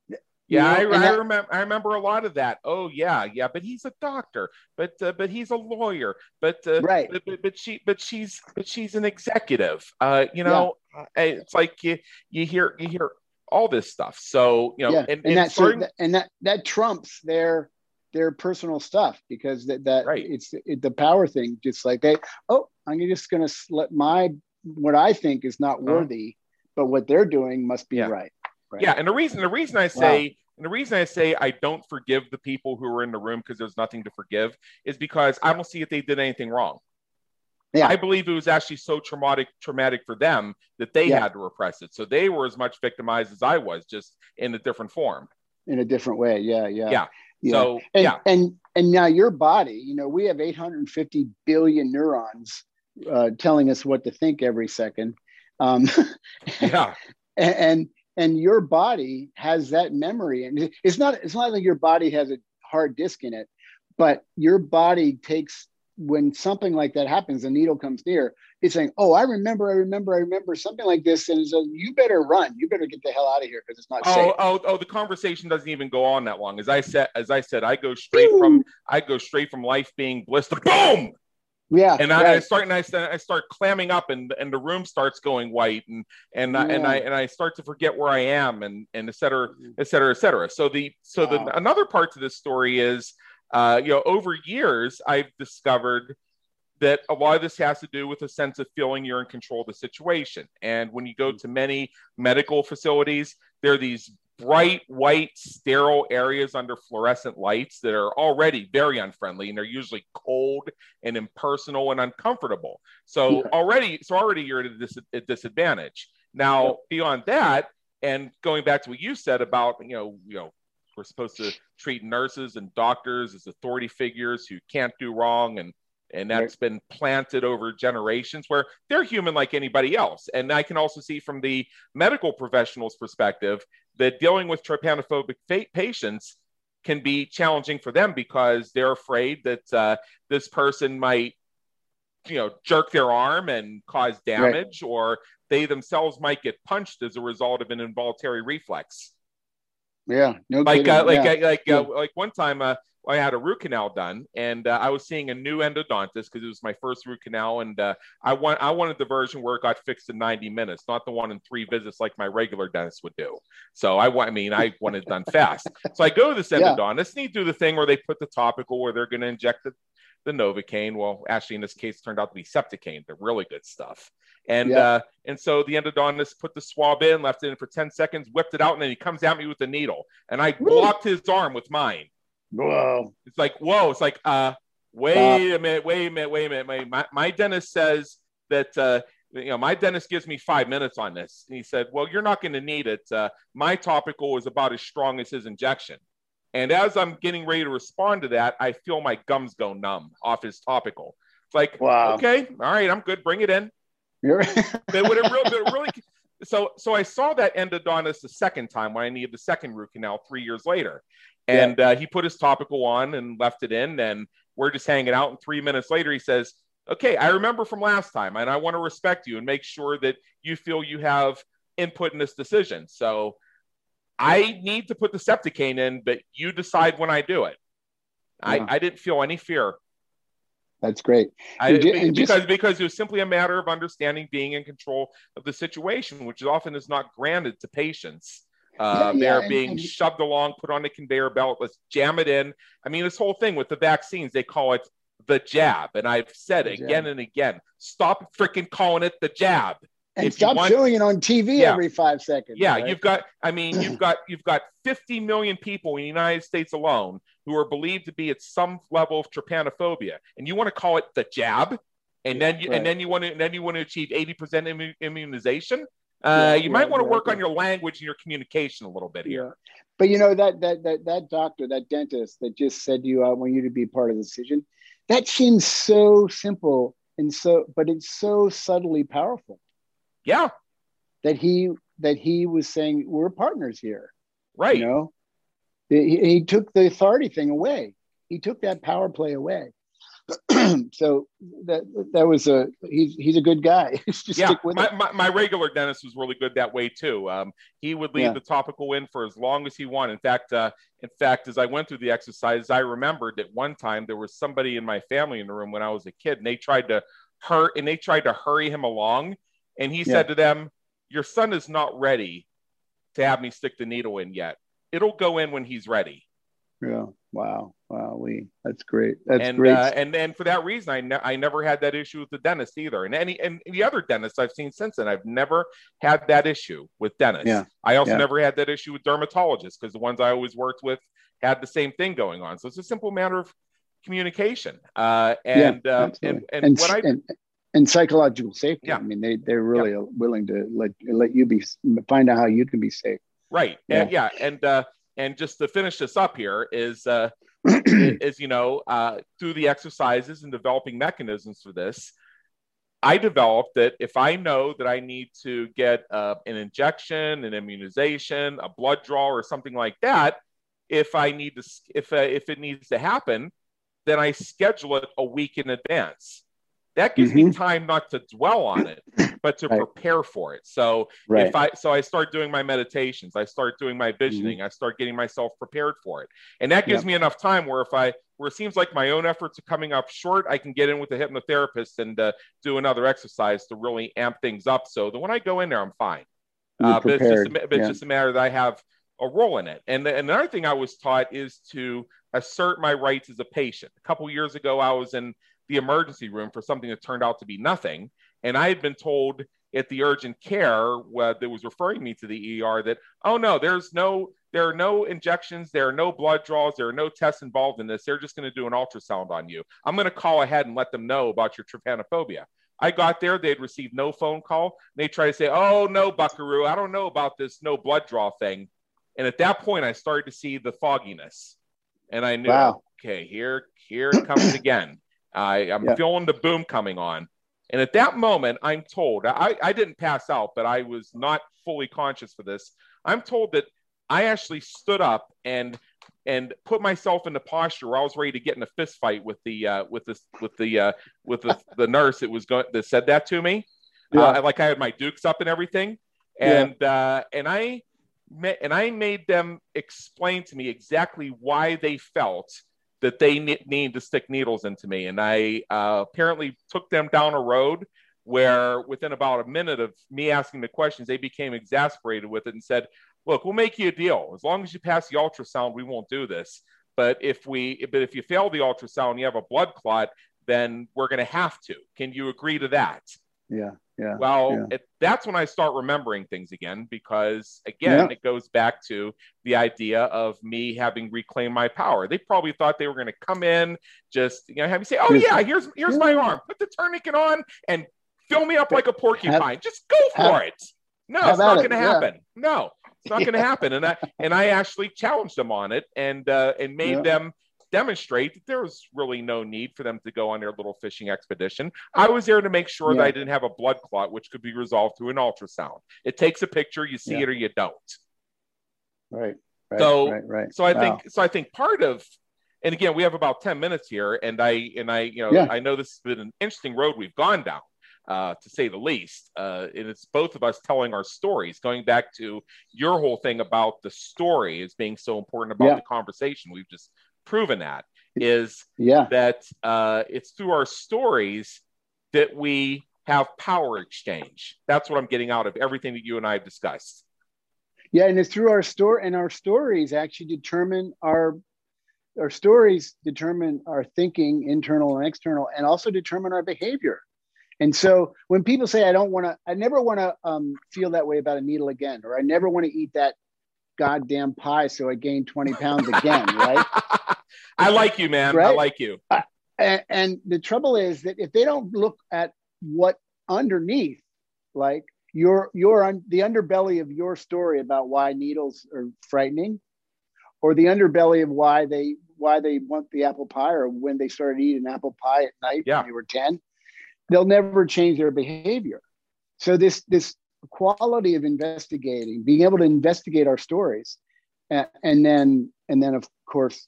You Yeah, know, I, and I remember. I remember a lot of that. Oh yeah, yeah. But he's a doctor. But uh, but he's a lawyer. But uh, right. but, but but she but she's but she's an executive. Uh, you know, uh, it's like you you hear you hear all this stuff. So you know, yeah. and, And, that so that, and that that trumps their their personal stuff because that that Right. it's it, the power thing. Just like they, oh, I'm just gonna let my what I think is not Uh-huh. worthy, but what they're doing must be Yeah. right. right. yeah. And the reason the reason I say. And the reason I say I don't forgive the people who were in the room because there's nothing to forgive is because I don't see if they did anything wrong. Yeah. I believe it was actually so traumatic traumatic for them that they Yeah. had to repress it. So they were as much victimized as I was, just in a different form. in a different way. Yeah. Yeah. Yeah. Yeah. So and, yeah, and and now your body you know we have 850 billion neurons uh, telling us what to think every second. Um, [laughs] yeah, and, and and your body has that memory. And it's not it's not like your body has a hard disk in it but your body takes when something like that happens the needle comes near it's saying oh i remember i remember i remember something like this and so you better run. You better get the hell out of here because it's not Oh, safe. oh, oh, the conversation doesn't even go on that long. As I said, as I said, I go straight from I go straight from life being bliss to boom, yeah and I, I start and I, I start clamming up, and and the room starts going white, and and I and I and I start to forget where I am, and and et cetera, mm. et cetera, et cetera. So the so Wow. the another part to this story is, uh, you know, over years I've discovered that a lot of this has to do with a sense of feeling you're in control of the situation. And when you go to many medical facilities, there are these bright white sterile areas under fluorescent lights that are already very unfriendly and they're usually cold and impersonal and uncomfortable so Yeah. already so already you're at a, dis- a disadvantage now beyond that and going back to what you said about you know you know we're supposed to treat nurses and doctors as authority figures who can't do wrong and and that's been planted over generations where they're human like anybody else. And i can also see from the medical professional's perspective that dealing with trypanophobic patients can be challenging for them because they're afraid that uh, this person might you know jerk their arm and cause damage or they themselves might get punched as a result of an involuntary reflex yeah no like uh, like yeah. uh, like Yeah. uh, like one time uh, I had a root canal done, and uh, I was seeing a new endodontist because it was my first root canal, and uh, I want I wanted the version where it got fixed in 90 minutes, not the one in three visits like my regular dentist would do. So I want, I mean, I want it done fast. So I go to this [laughs] Yeah. endodontist, and he do the thing where they put the topical where they're going to inject the the Novocaine. Well, actually, in this case, turned out to be Septocaine, the really good stuff. And Yeah. uh, and so the endodontist put the swab in, left it in for 10 seconds, whipped it out, and then he comes at me with the needle. And I Woo. blocked his arm with mine. Whoa. It's like, whoa, it's like, uh, wait a minute, wait a minute, wait a minute. My, my, my dentist says that, uh, you know, my dentist gives me five minutes on this. And he said, well, you're not going to need it. Uh, my topical is about as strong as his injection. And as I'm getting ready to respond to that, I feel my gums go numb off his topical. It's like, Wow. okay, all right, I'm good. Bring it in. You're [laughs] But what it really, but it really, so so I saw that endodontist the second time when I needed the second root canal three years later, and uh, he put his topical on and left it in, and we're just hanging out. And three minutes later, he says, "Okay, I remember from last time, and I want to respect you and make sure that you feel you have input in this decision. So I need to put the Septocaine in, but you decide when I do it." Yeah. I, I didn't feel any fear. That's great. I, And ju- be- and just- because because it was simply a matter of understanding being in control of the situation, which often is not granted to patients. Uh, Yeah, yeah, they're and- being and- shoved along, put on a conveyor belt. Let's jam it in. I mean, this whole thing with the vaccines, they call it the jab, and I've said it again and again. Stop freaking calling it the jab. And If stop want- showing it on TV Yeah. every five seconds. Yeah, right? you've got. I mean, you've got you've got 50 million people in the United States alone who are believed to be at some level of trypanophobia, and you want to call it the jab, and then you Right. and then you want to and then you want to achieve 80 percent immunization. Uh, Yeah, you might yeah, want to work on your language and your communication a little bit here. But you know that that that that doctor, that dentist that just said to you, I want you to be part of the decision. That seems so simple and so, but it's so subtly powerful Yeah, that he that he was saying we're partners here. right. You know, he, he took the authority thing away. He took that power play away. [clears throat] so that that was a he's he's a good guy. [laughs] Just yeah, stick with my, my, my regular dentist was really good that way too. Um, he would leave Yeah. the topical in for as long as he wanted. In fact, uh, in fact, as I went through the exercise, I remembered that one time there was somebody in my family in the room when I was a kid, and they tried to hurt and they tried to hurry him along, and he said to them, "Your son is not ready to have me stick the needle in yet. It'll go in when he's ready." Yeah. Wow. Wow. We that's great. That's and great. uh, and and for that reason, I ne- I never had that issue with the dentist either. And any and the other dentists I've seen since then, I've never had that issue with dentists. Yeah. I also Yeah. never had that issue with dermatologists because the ones I always worked with had the same thing going on. So it's a simple matter of communication. Uh, and yeah, uh, and and what I and, and psychological safety. Yeah. I mean, they they're really willing to let let you be find out how you can be safe. Right. Yeah. And yeah. And uh, and just to finish this up here is uh, [clears throat] is you know uh, through the exercises and developing mechanisms for this. I developed that if I know that I need to get uh, an injection, an immunization, a blood draw, or something like that, if I need to, if uh, if it needs to happen, then I schedule it a week in advance. That gives me time not to dwell on it, but to Right. prepare for it. So Right. if I so I start doing my meditations, I start doing my visioning, I start getting myself prepared for it, and that gives Yeah. me enough time where if I where it seems like my own efforts are coming up short, I can get in with the hypnotherapist and uh, do another exercise to really amp things up. So that when I go in there, I'm fine. Uh, but it's, just a, but it's Yeah. just a matter that I have a role in it. And, and another thing I was taught is to assert my rights as a patient. A couple years ago, I was in the emergency room for something that turned out to be nothing. And I had been told at the urgent care that was referring me to the ER that, oh no, there's no, there are no injections, there are no blood draws, there are no tests involved in this. They're just going to do an ultrasound on you. I'm going to call ahead and let them know about your trypanophobia. I got there, they'd received no phone call. They try to say, oh no, Buckaroo, I don't know about this no blood draw thing. And at that point, I started to see the fogginess, and I knew, Wow. okay, here, here it comes again. I, I'm Yeah. feeling the boom coming on. And at that moment, I'm told, I, I didn't pass out, but I was not fully conscious for this. I'm told that I actually stood up and and put myself in the posture where I was ready to get in a fist fight with the uh, with this with the uh, with the, [laughs] the nurse that was going that said that to me. Yeah. Uh, like I had my dukes up and everything, Yeah. and uh, and I and I made them explain to me exactly why they felt that they need to stick needles into me. And I uh, apparently took them down a road where within about a minute of me asking the questions, they became exasperated with it and said, look, we'll make you a deal. As long as you pass the ultrasound, we won't do this. but if we but if you fail the ultrasound you have a blood clot then we're going to have to can you agree to that yeah yeah well yeah. It, that's when i start remembering things again because again Yeah. it goes back to the idea of me having reclaimed my power. They probably thought they were going to come in just you know have me say oh yeah here's here's my arm. Put the tourniquet on and fill me up like a porcupine. Just go for have- it. No it's not going to it, yeah. happen. No it's not [laughs] going to happen. And i and i actually challenged them on it and uh and made them demonstrate that there was really no need for them to go on their little fishing expedition. I was there to make sure that I didn't have a blood clot, which could be resolved through an ultrasound. It takes a picture, you see Yeah. it or you don't. right right So- right right So I Wow. think so I think part of and again we have about 10 minutes here and I and I you know Yeah. I know this has been an interesting road we've gone down. Uh, to say the least, uh, and it's both of us telling our stories. Going back to your whole thing about the story as being so important about Yeah. the conversation, we've just proven that is yeah that uh, it's through our stories that we have power exchange. That's what I'm getting out of everything that you and I have discussed. Yeah, and it's through our story, and our stories actually determine our our stories determine our thinking, internal and external, and also determine our behavior. And so when people say, "I don't want to," I never want to um, feel that way about a needle again, or I never want to eat that goddamn pie, so I gained twenty pounds again, right? [laughs] I like you, man. I like you. Uh, and, and the trouble is that if they don't look at what underneath like your your un, the underbelly of your story about why needles are frightening or the underbelly of why they why they want the apple pie or when they started eating apple pie at night Yeah. when they were 10 they'll never change their behavior so this this quality of investigating being able to investigate our stories and, and then and then of course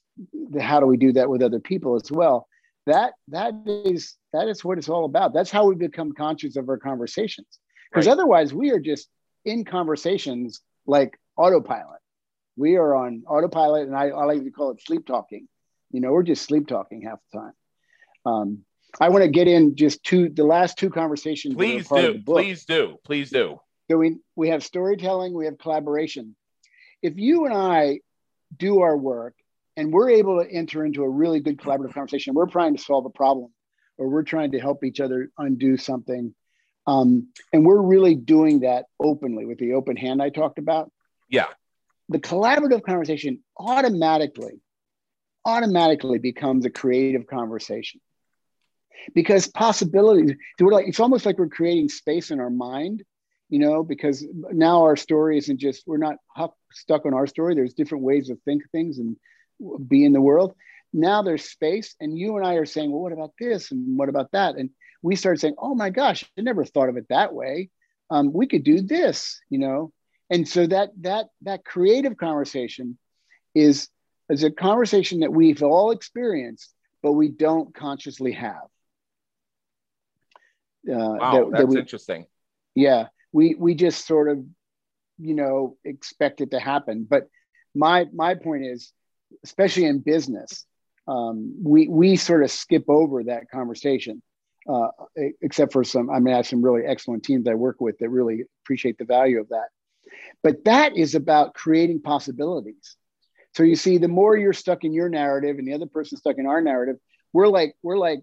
the, how do we do that with other people as well that that is that is what it's all about that's how we become conscious of our conversations because Right. otherwise we are just in conversations like autopilot we are on autopilot and I, I like to call it sleep talking you know we're just sleep talking half the time um, i want to get in just two the last two conversations Please do. Please do. Please do. So we, we have storytelling, we have collaboration. If you and I do our work and we're able to enter into a really good collaborative conversation, we're trying to solve a problem or we're trying to help each other undo something. Um, and we're really doing that openly with the open hand I talked about. Yeah. The collaborative conversation automatically, automatically becomes a creative conversation because possibilities, we're like, it's almost like we're creating space in our mind you know, because now our story isn't just, we're not stuck on our story. There's different ways of think things and be in the world. Now there's space, and you and I are saying, well, what about this? And what about that? And we start saying, oh my gosh, I never thought of it that way. Um, we could do this, you know? And so that that that creative conversation is is a conversation that we've all experienced, but we don't consciously have. Uh, Wow, that- that that's we- interesting. yeah we we just sort of you know expect it to happen. But my my point is especially in business um, we we sort of skip over that conversation uh, except for some i mean i have some really excellent teams i work with that really appreciate the value of that. But that is about creating possibilities. So you see the more you're stuck in your narrative and the other person's stuck in our narrative we're like we're like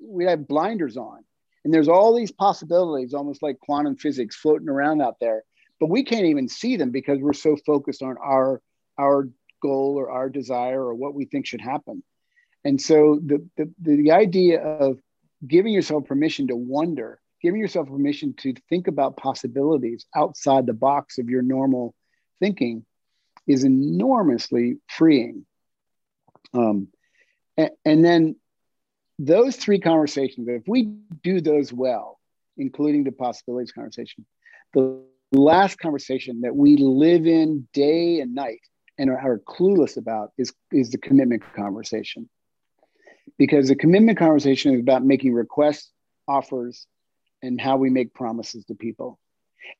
we have blinders on and there's all these possibilities, almost like quantum physics floating around out there, but we can't even see them because we're so focused on our our goal or our desire or what we think should happen. And so the the, the idea of giving yourself permission to wonder, giving yourself permission to think about possibilities outside the box of your normal thinking is enormously freeing. Um, and, and then those three conversations, if we do those well, including the possibilities conversation, the last conversation that we live in day and night and are, are clueless about is, is the commitment conversation. Because the commitment conversation is about making requests, offers, and how we make promises to people.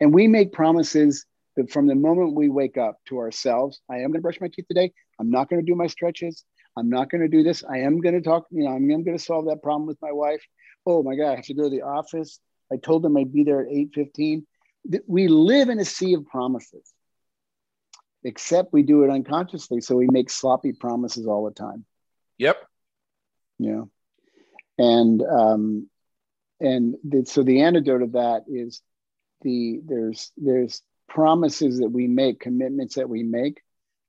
And we make promises that from the moment we wake up to ourselves, I am going to brush my teeth today. I'm not going to do my stretches. I'm not going to do this. I am going to talk, you know, I'm, I'm going to solve that problem with my wife. Oh my God, I have to go to the office. I told them I'd be there at 8.15. We live in a sea of promises. except we do it unconsciously. So we make sloppy promises all the time. Yep. You know, and um, and the, so the antidote of that is the there's there's promises that we make, commitments that we make.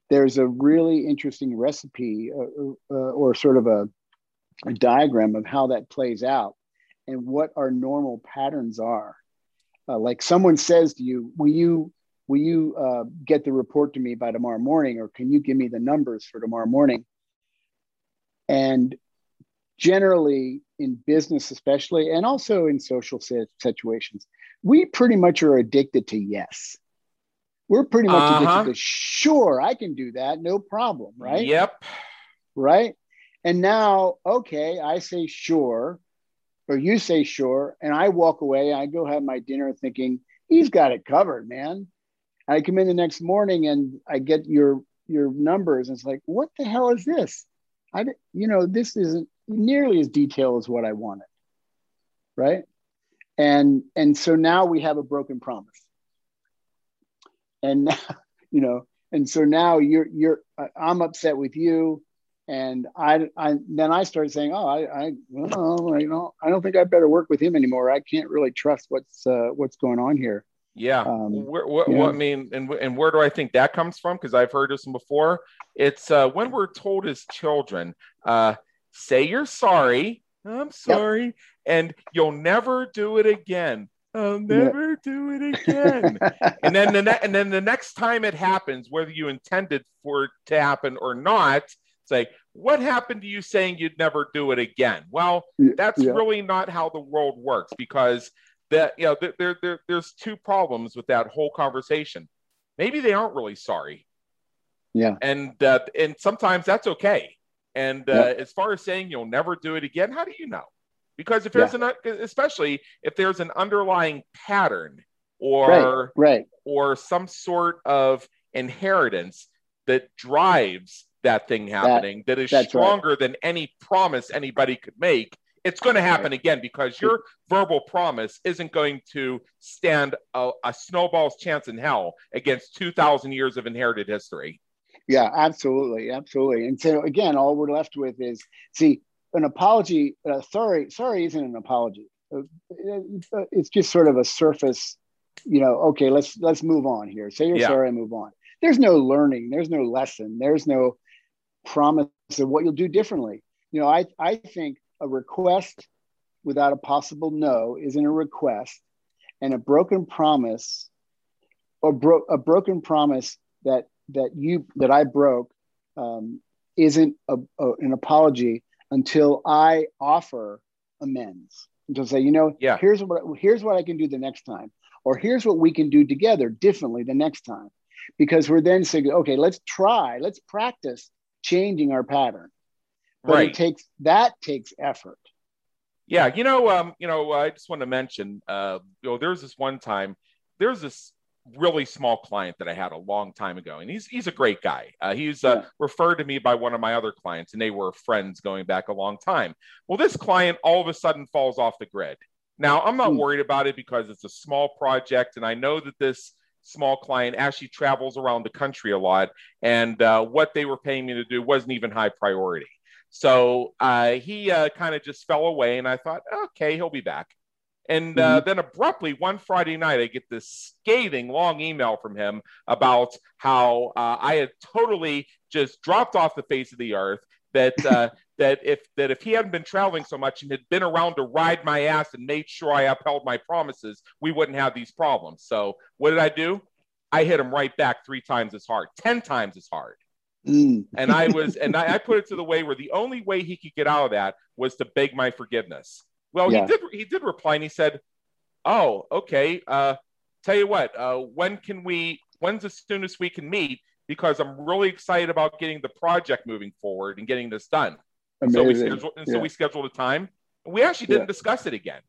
There's a really interesting recipe uh, uh, or sort of a, a diagram of how that plays out and what our normal patterns are. Uh, like someone says to you, "Will you will you uh, get the report to me by tomorrow morning, or can you give me the numbers for tomorrow morning?" And generally, in business, especially, and also in social situations, we pretty much are addicted to yes. We're pretty much uh-huh. sure, I can do that, no problem, right? Yep. Right. And now, okay, I say sure, or you say sure, and I walk away. I go have my dinner thinking he's got it covered, man. I come in the next morning and I get your your numbers, and it's like, what the hell is this? I, you know, this isn't nearly as detailed as what I wanted, right? And and so now we have a broken promise, and now, [laughs] you know, and so now you're you're I'm upset with you and I, I then I started saying, oh, I, I, well, you know, I don't think I better work with him anymore. I can't really trust what's uh, what's going on here. Yeah. Um, where, what, what, I mean, and, and where do I think that comes from? Because I've heard this before. It's uh, when we're told as children, uh, say you're sorry. I'm sorry. Yep. And you'll never do it again. I'll never do it again. [laughs] and then the ne- and then the next time it happens, whether you intended for it to happen or not, say, what happened to you saying you'd never do it again? Well, that's yeah. really not how the world works because that you know there, there there's two problems with that whole conversation. Maybe they aren't really sorry. Yeah. And uh, and sometimes that's okay. And uh, as far as saying you'll never do it again, how do you know? Because if there's yeah. an especially if there's an underlying pattern or right, right. or some sort of inheritance that drives that thing happening that, that is stronger right. than any promise anybody could make it's going to happen again because your verbal promise isn't going to stand a, a, snowball's chance in hell against 2000 years of inherited history yeah absolutely absolutely and so again all we're left with is see an apology uh, sorry sorry isn't an apology uh, it's just sort of a surface you know okay let's let's move on here say you're yeah. sorry and move on there's no learning there's no lesson there's no promise of what you'll do differently. You know, I, I think a request without a possible no isn't a request, and a broken promise, or bro- a broken promise that that you that I broke um, isn't a, a, an apology until I offer amends. Until say, you know, yeah. here's what here's what I can do the next time, or here's what we can do together differently the next time, because we're then saying, okay, let's try, let's practice changing our pattern. But right. it takes that takes effort. Yeah, you know, um, you know, I just want to mention, uh, you know, there's this one time, there's this really small client that I had a long time ago, and he's he's a great guy. Uh, he's uh, referred to me by one of my other clients, and they were friends going back a long time. Well, this client all of a sudden falls off the grid. Now, I'm not mm. worried about it because it's a small project, and I know that this small client actually travels around the country a lot, and uh, what they were paying me to do wasn't even high priority. So uh, he uh, kind of just fell away, and I thought, okay, he'll be back. And uh, mm-hmm. then abruptly, one Friday night, I get this scathing long email from him about how uh, I had totally just dropped off the face of the earth. That uh, [laughs] that if that if he hadn't been traveling so much and had been around to ride my ass and made sure I upheld my promises, we wouldn't have these problems. So what did I do? I hit him right back three times as hard, ten times as hard. Mm. and I was, [laughs] and I, I, put it to the way where the only way he could get out of that was to beg my forgiveness. Well, yeah. he did. He did reply, and he said, "Oh, okay. Uh, tell you what. Uh, when can we? When's the soonest we can meet? Because I'm really excited about getting the project moving forward and getting this done." Amazing. So we scheduled, and yeah. so we scheduled a time. We actually didn't yeah. discuss it again.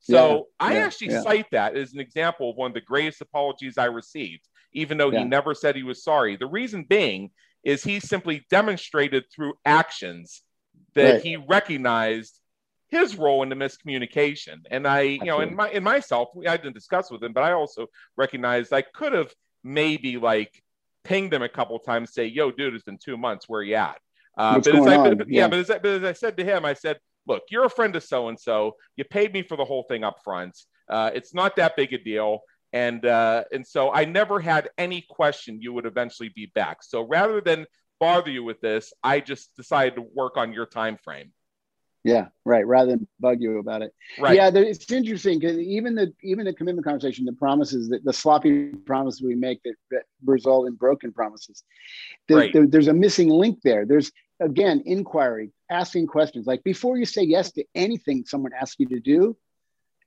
So. I actually cite that as an example of one of the greatest apologies I received, even though he never said he was sorry. The reason being is he simply demonstrated through actions that right. he recognized his role in the miscommunication. And I, you know, in my in myself, I didn't discuss with him, but I also recognized I could have maybe like pinged him a couple times, say, "Yo, dude, it's been two months. Where you at?" Uh, but, as I, but, yeah. yeah, but as, I, but as I said to him, I said, "Look, you're a friend of so and so. You paid me for the whole thing up front. Uh, it's not that big a deal." And uh, and so I never had any question you would eventually be back. So rather than bother you with this, I just decided to work on your time frame. Yeah, right. Rather than bug you about it. Right. Yeah, it's interesting because even the even the commitment conversation, the promises that the sloppy promises we make that, that result in broken promises. Right. the, there's a missing link there. There's again inquiry, asking questions. Like before you say yes to anything someone asks you to do,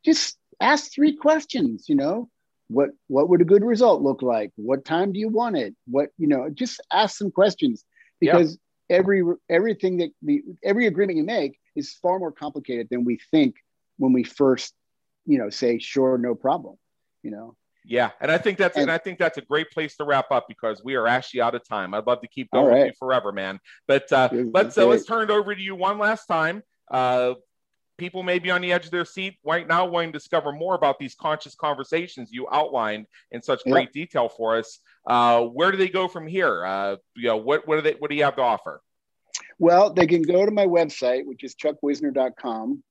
just ask three questions. You know, what what would a good result look like? What time do you want it? What you know, just ask some questions because every everything that the every agreement you make is far more complicated than we think when we first, you know, say sure, no problem. You know. Yeah, and I think that's and, and I think that's a great place to wrap up because we are actually out of time. I'd love to keep going right. with you forever, man. But uh, let's uh, let's turn it over to you one last time. Uh, people may be on the edge of their seat right now wanting to discover more about these conscious conversations you outlined in such great detail for us uh, where do they go from here uh, you know what, what do they what do you have to offer well, they can go to my website, which is chuckwisner.com.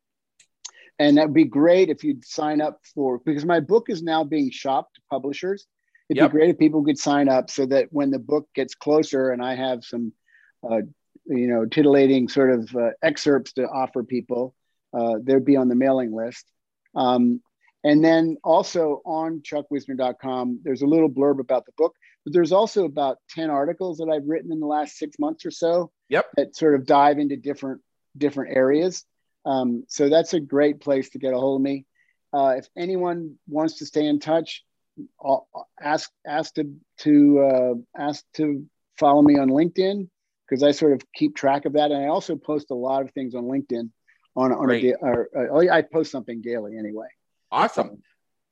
And that'd be great if you'd sign up for because my book is now being shopped to publishers. It'd yep. be great if people could sign up so that when the book gets closer and I have some, uh, you know, titillating sort of uh, excerpts to offer people, uh, they'd be on the mailing list. Um, and then also on chuckwisner.com, there's a little blurb about the book, but there's also about 10 articles that I've written in the last six months or so Yep. That sort of dive into different different areas. Um, so that's a great place to get a hold of me. Uh, if anyone wants to stay in touch, I'll ask ask to to uh, ask to follow me on LinkedIn because I sort of keep track of that, and I also post a lot of things on LinkedIn. On on a, or, or, I post something daily anyway. Awesome.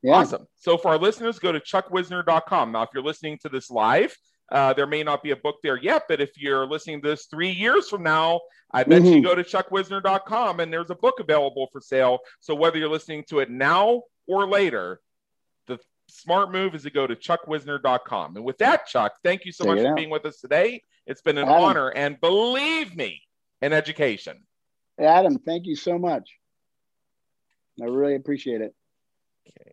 yeah. Awesome. So for our listeners, go to chuckwisner.com. Now, if you're listening to this live, uh, there may not be a book there yet, but if you're listening to this three years from now, I bet mm-hmm. you go to chuckwisner.com and there's a book available for sale. So whether you're listening to it now or later, the smart move is to go to chuckwisner.com. And with that, Chuck, thank you so much for being with us today. It's been an Adam. honor and believe me, an education. Adam, thank you so much. I really appreciate it. Okay.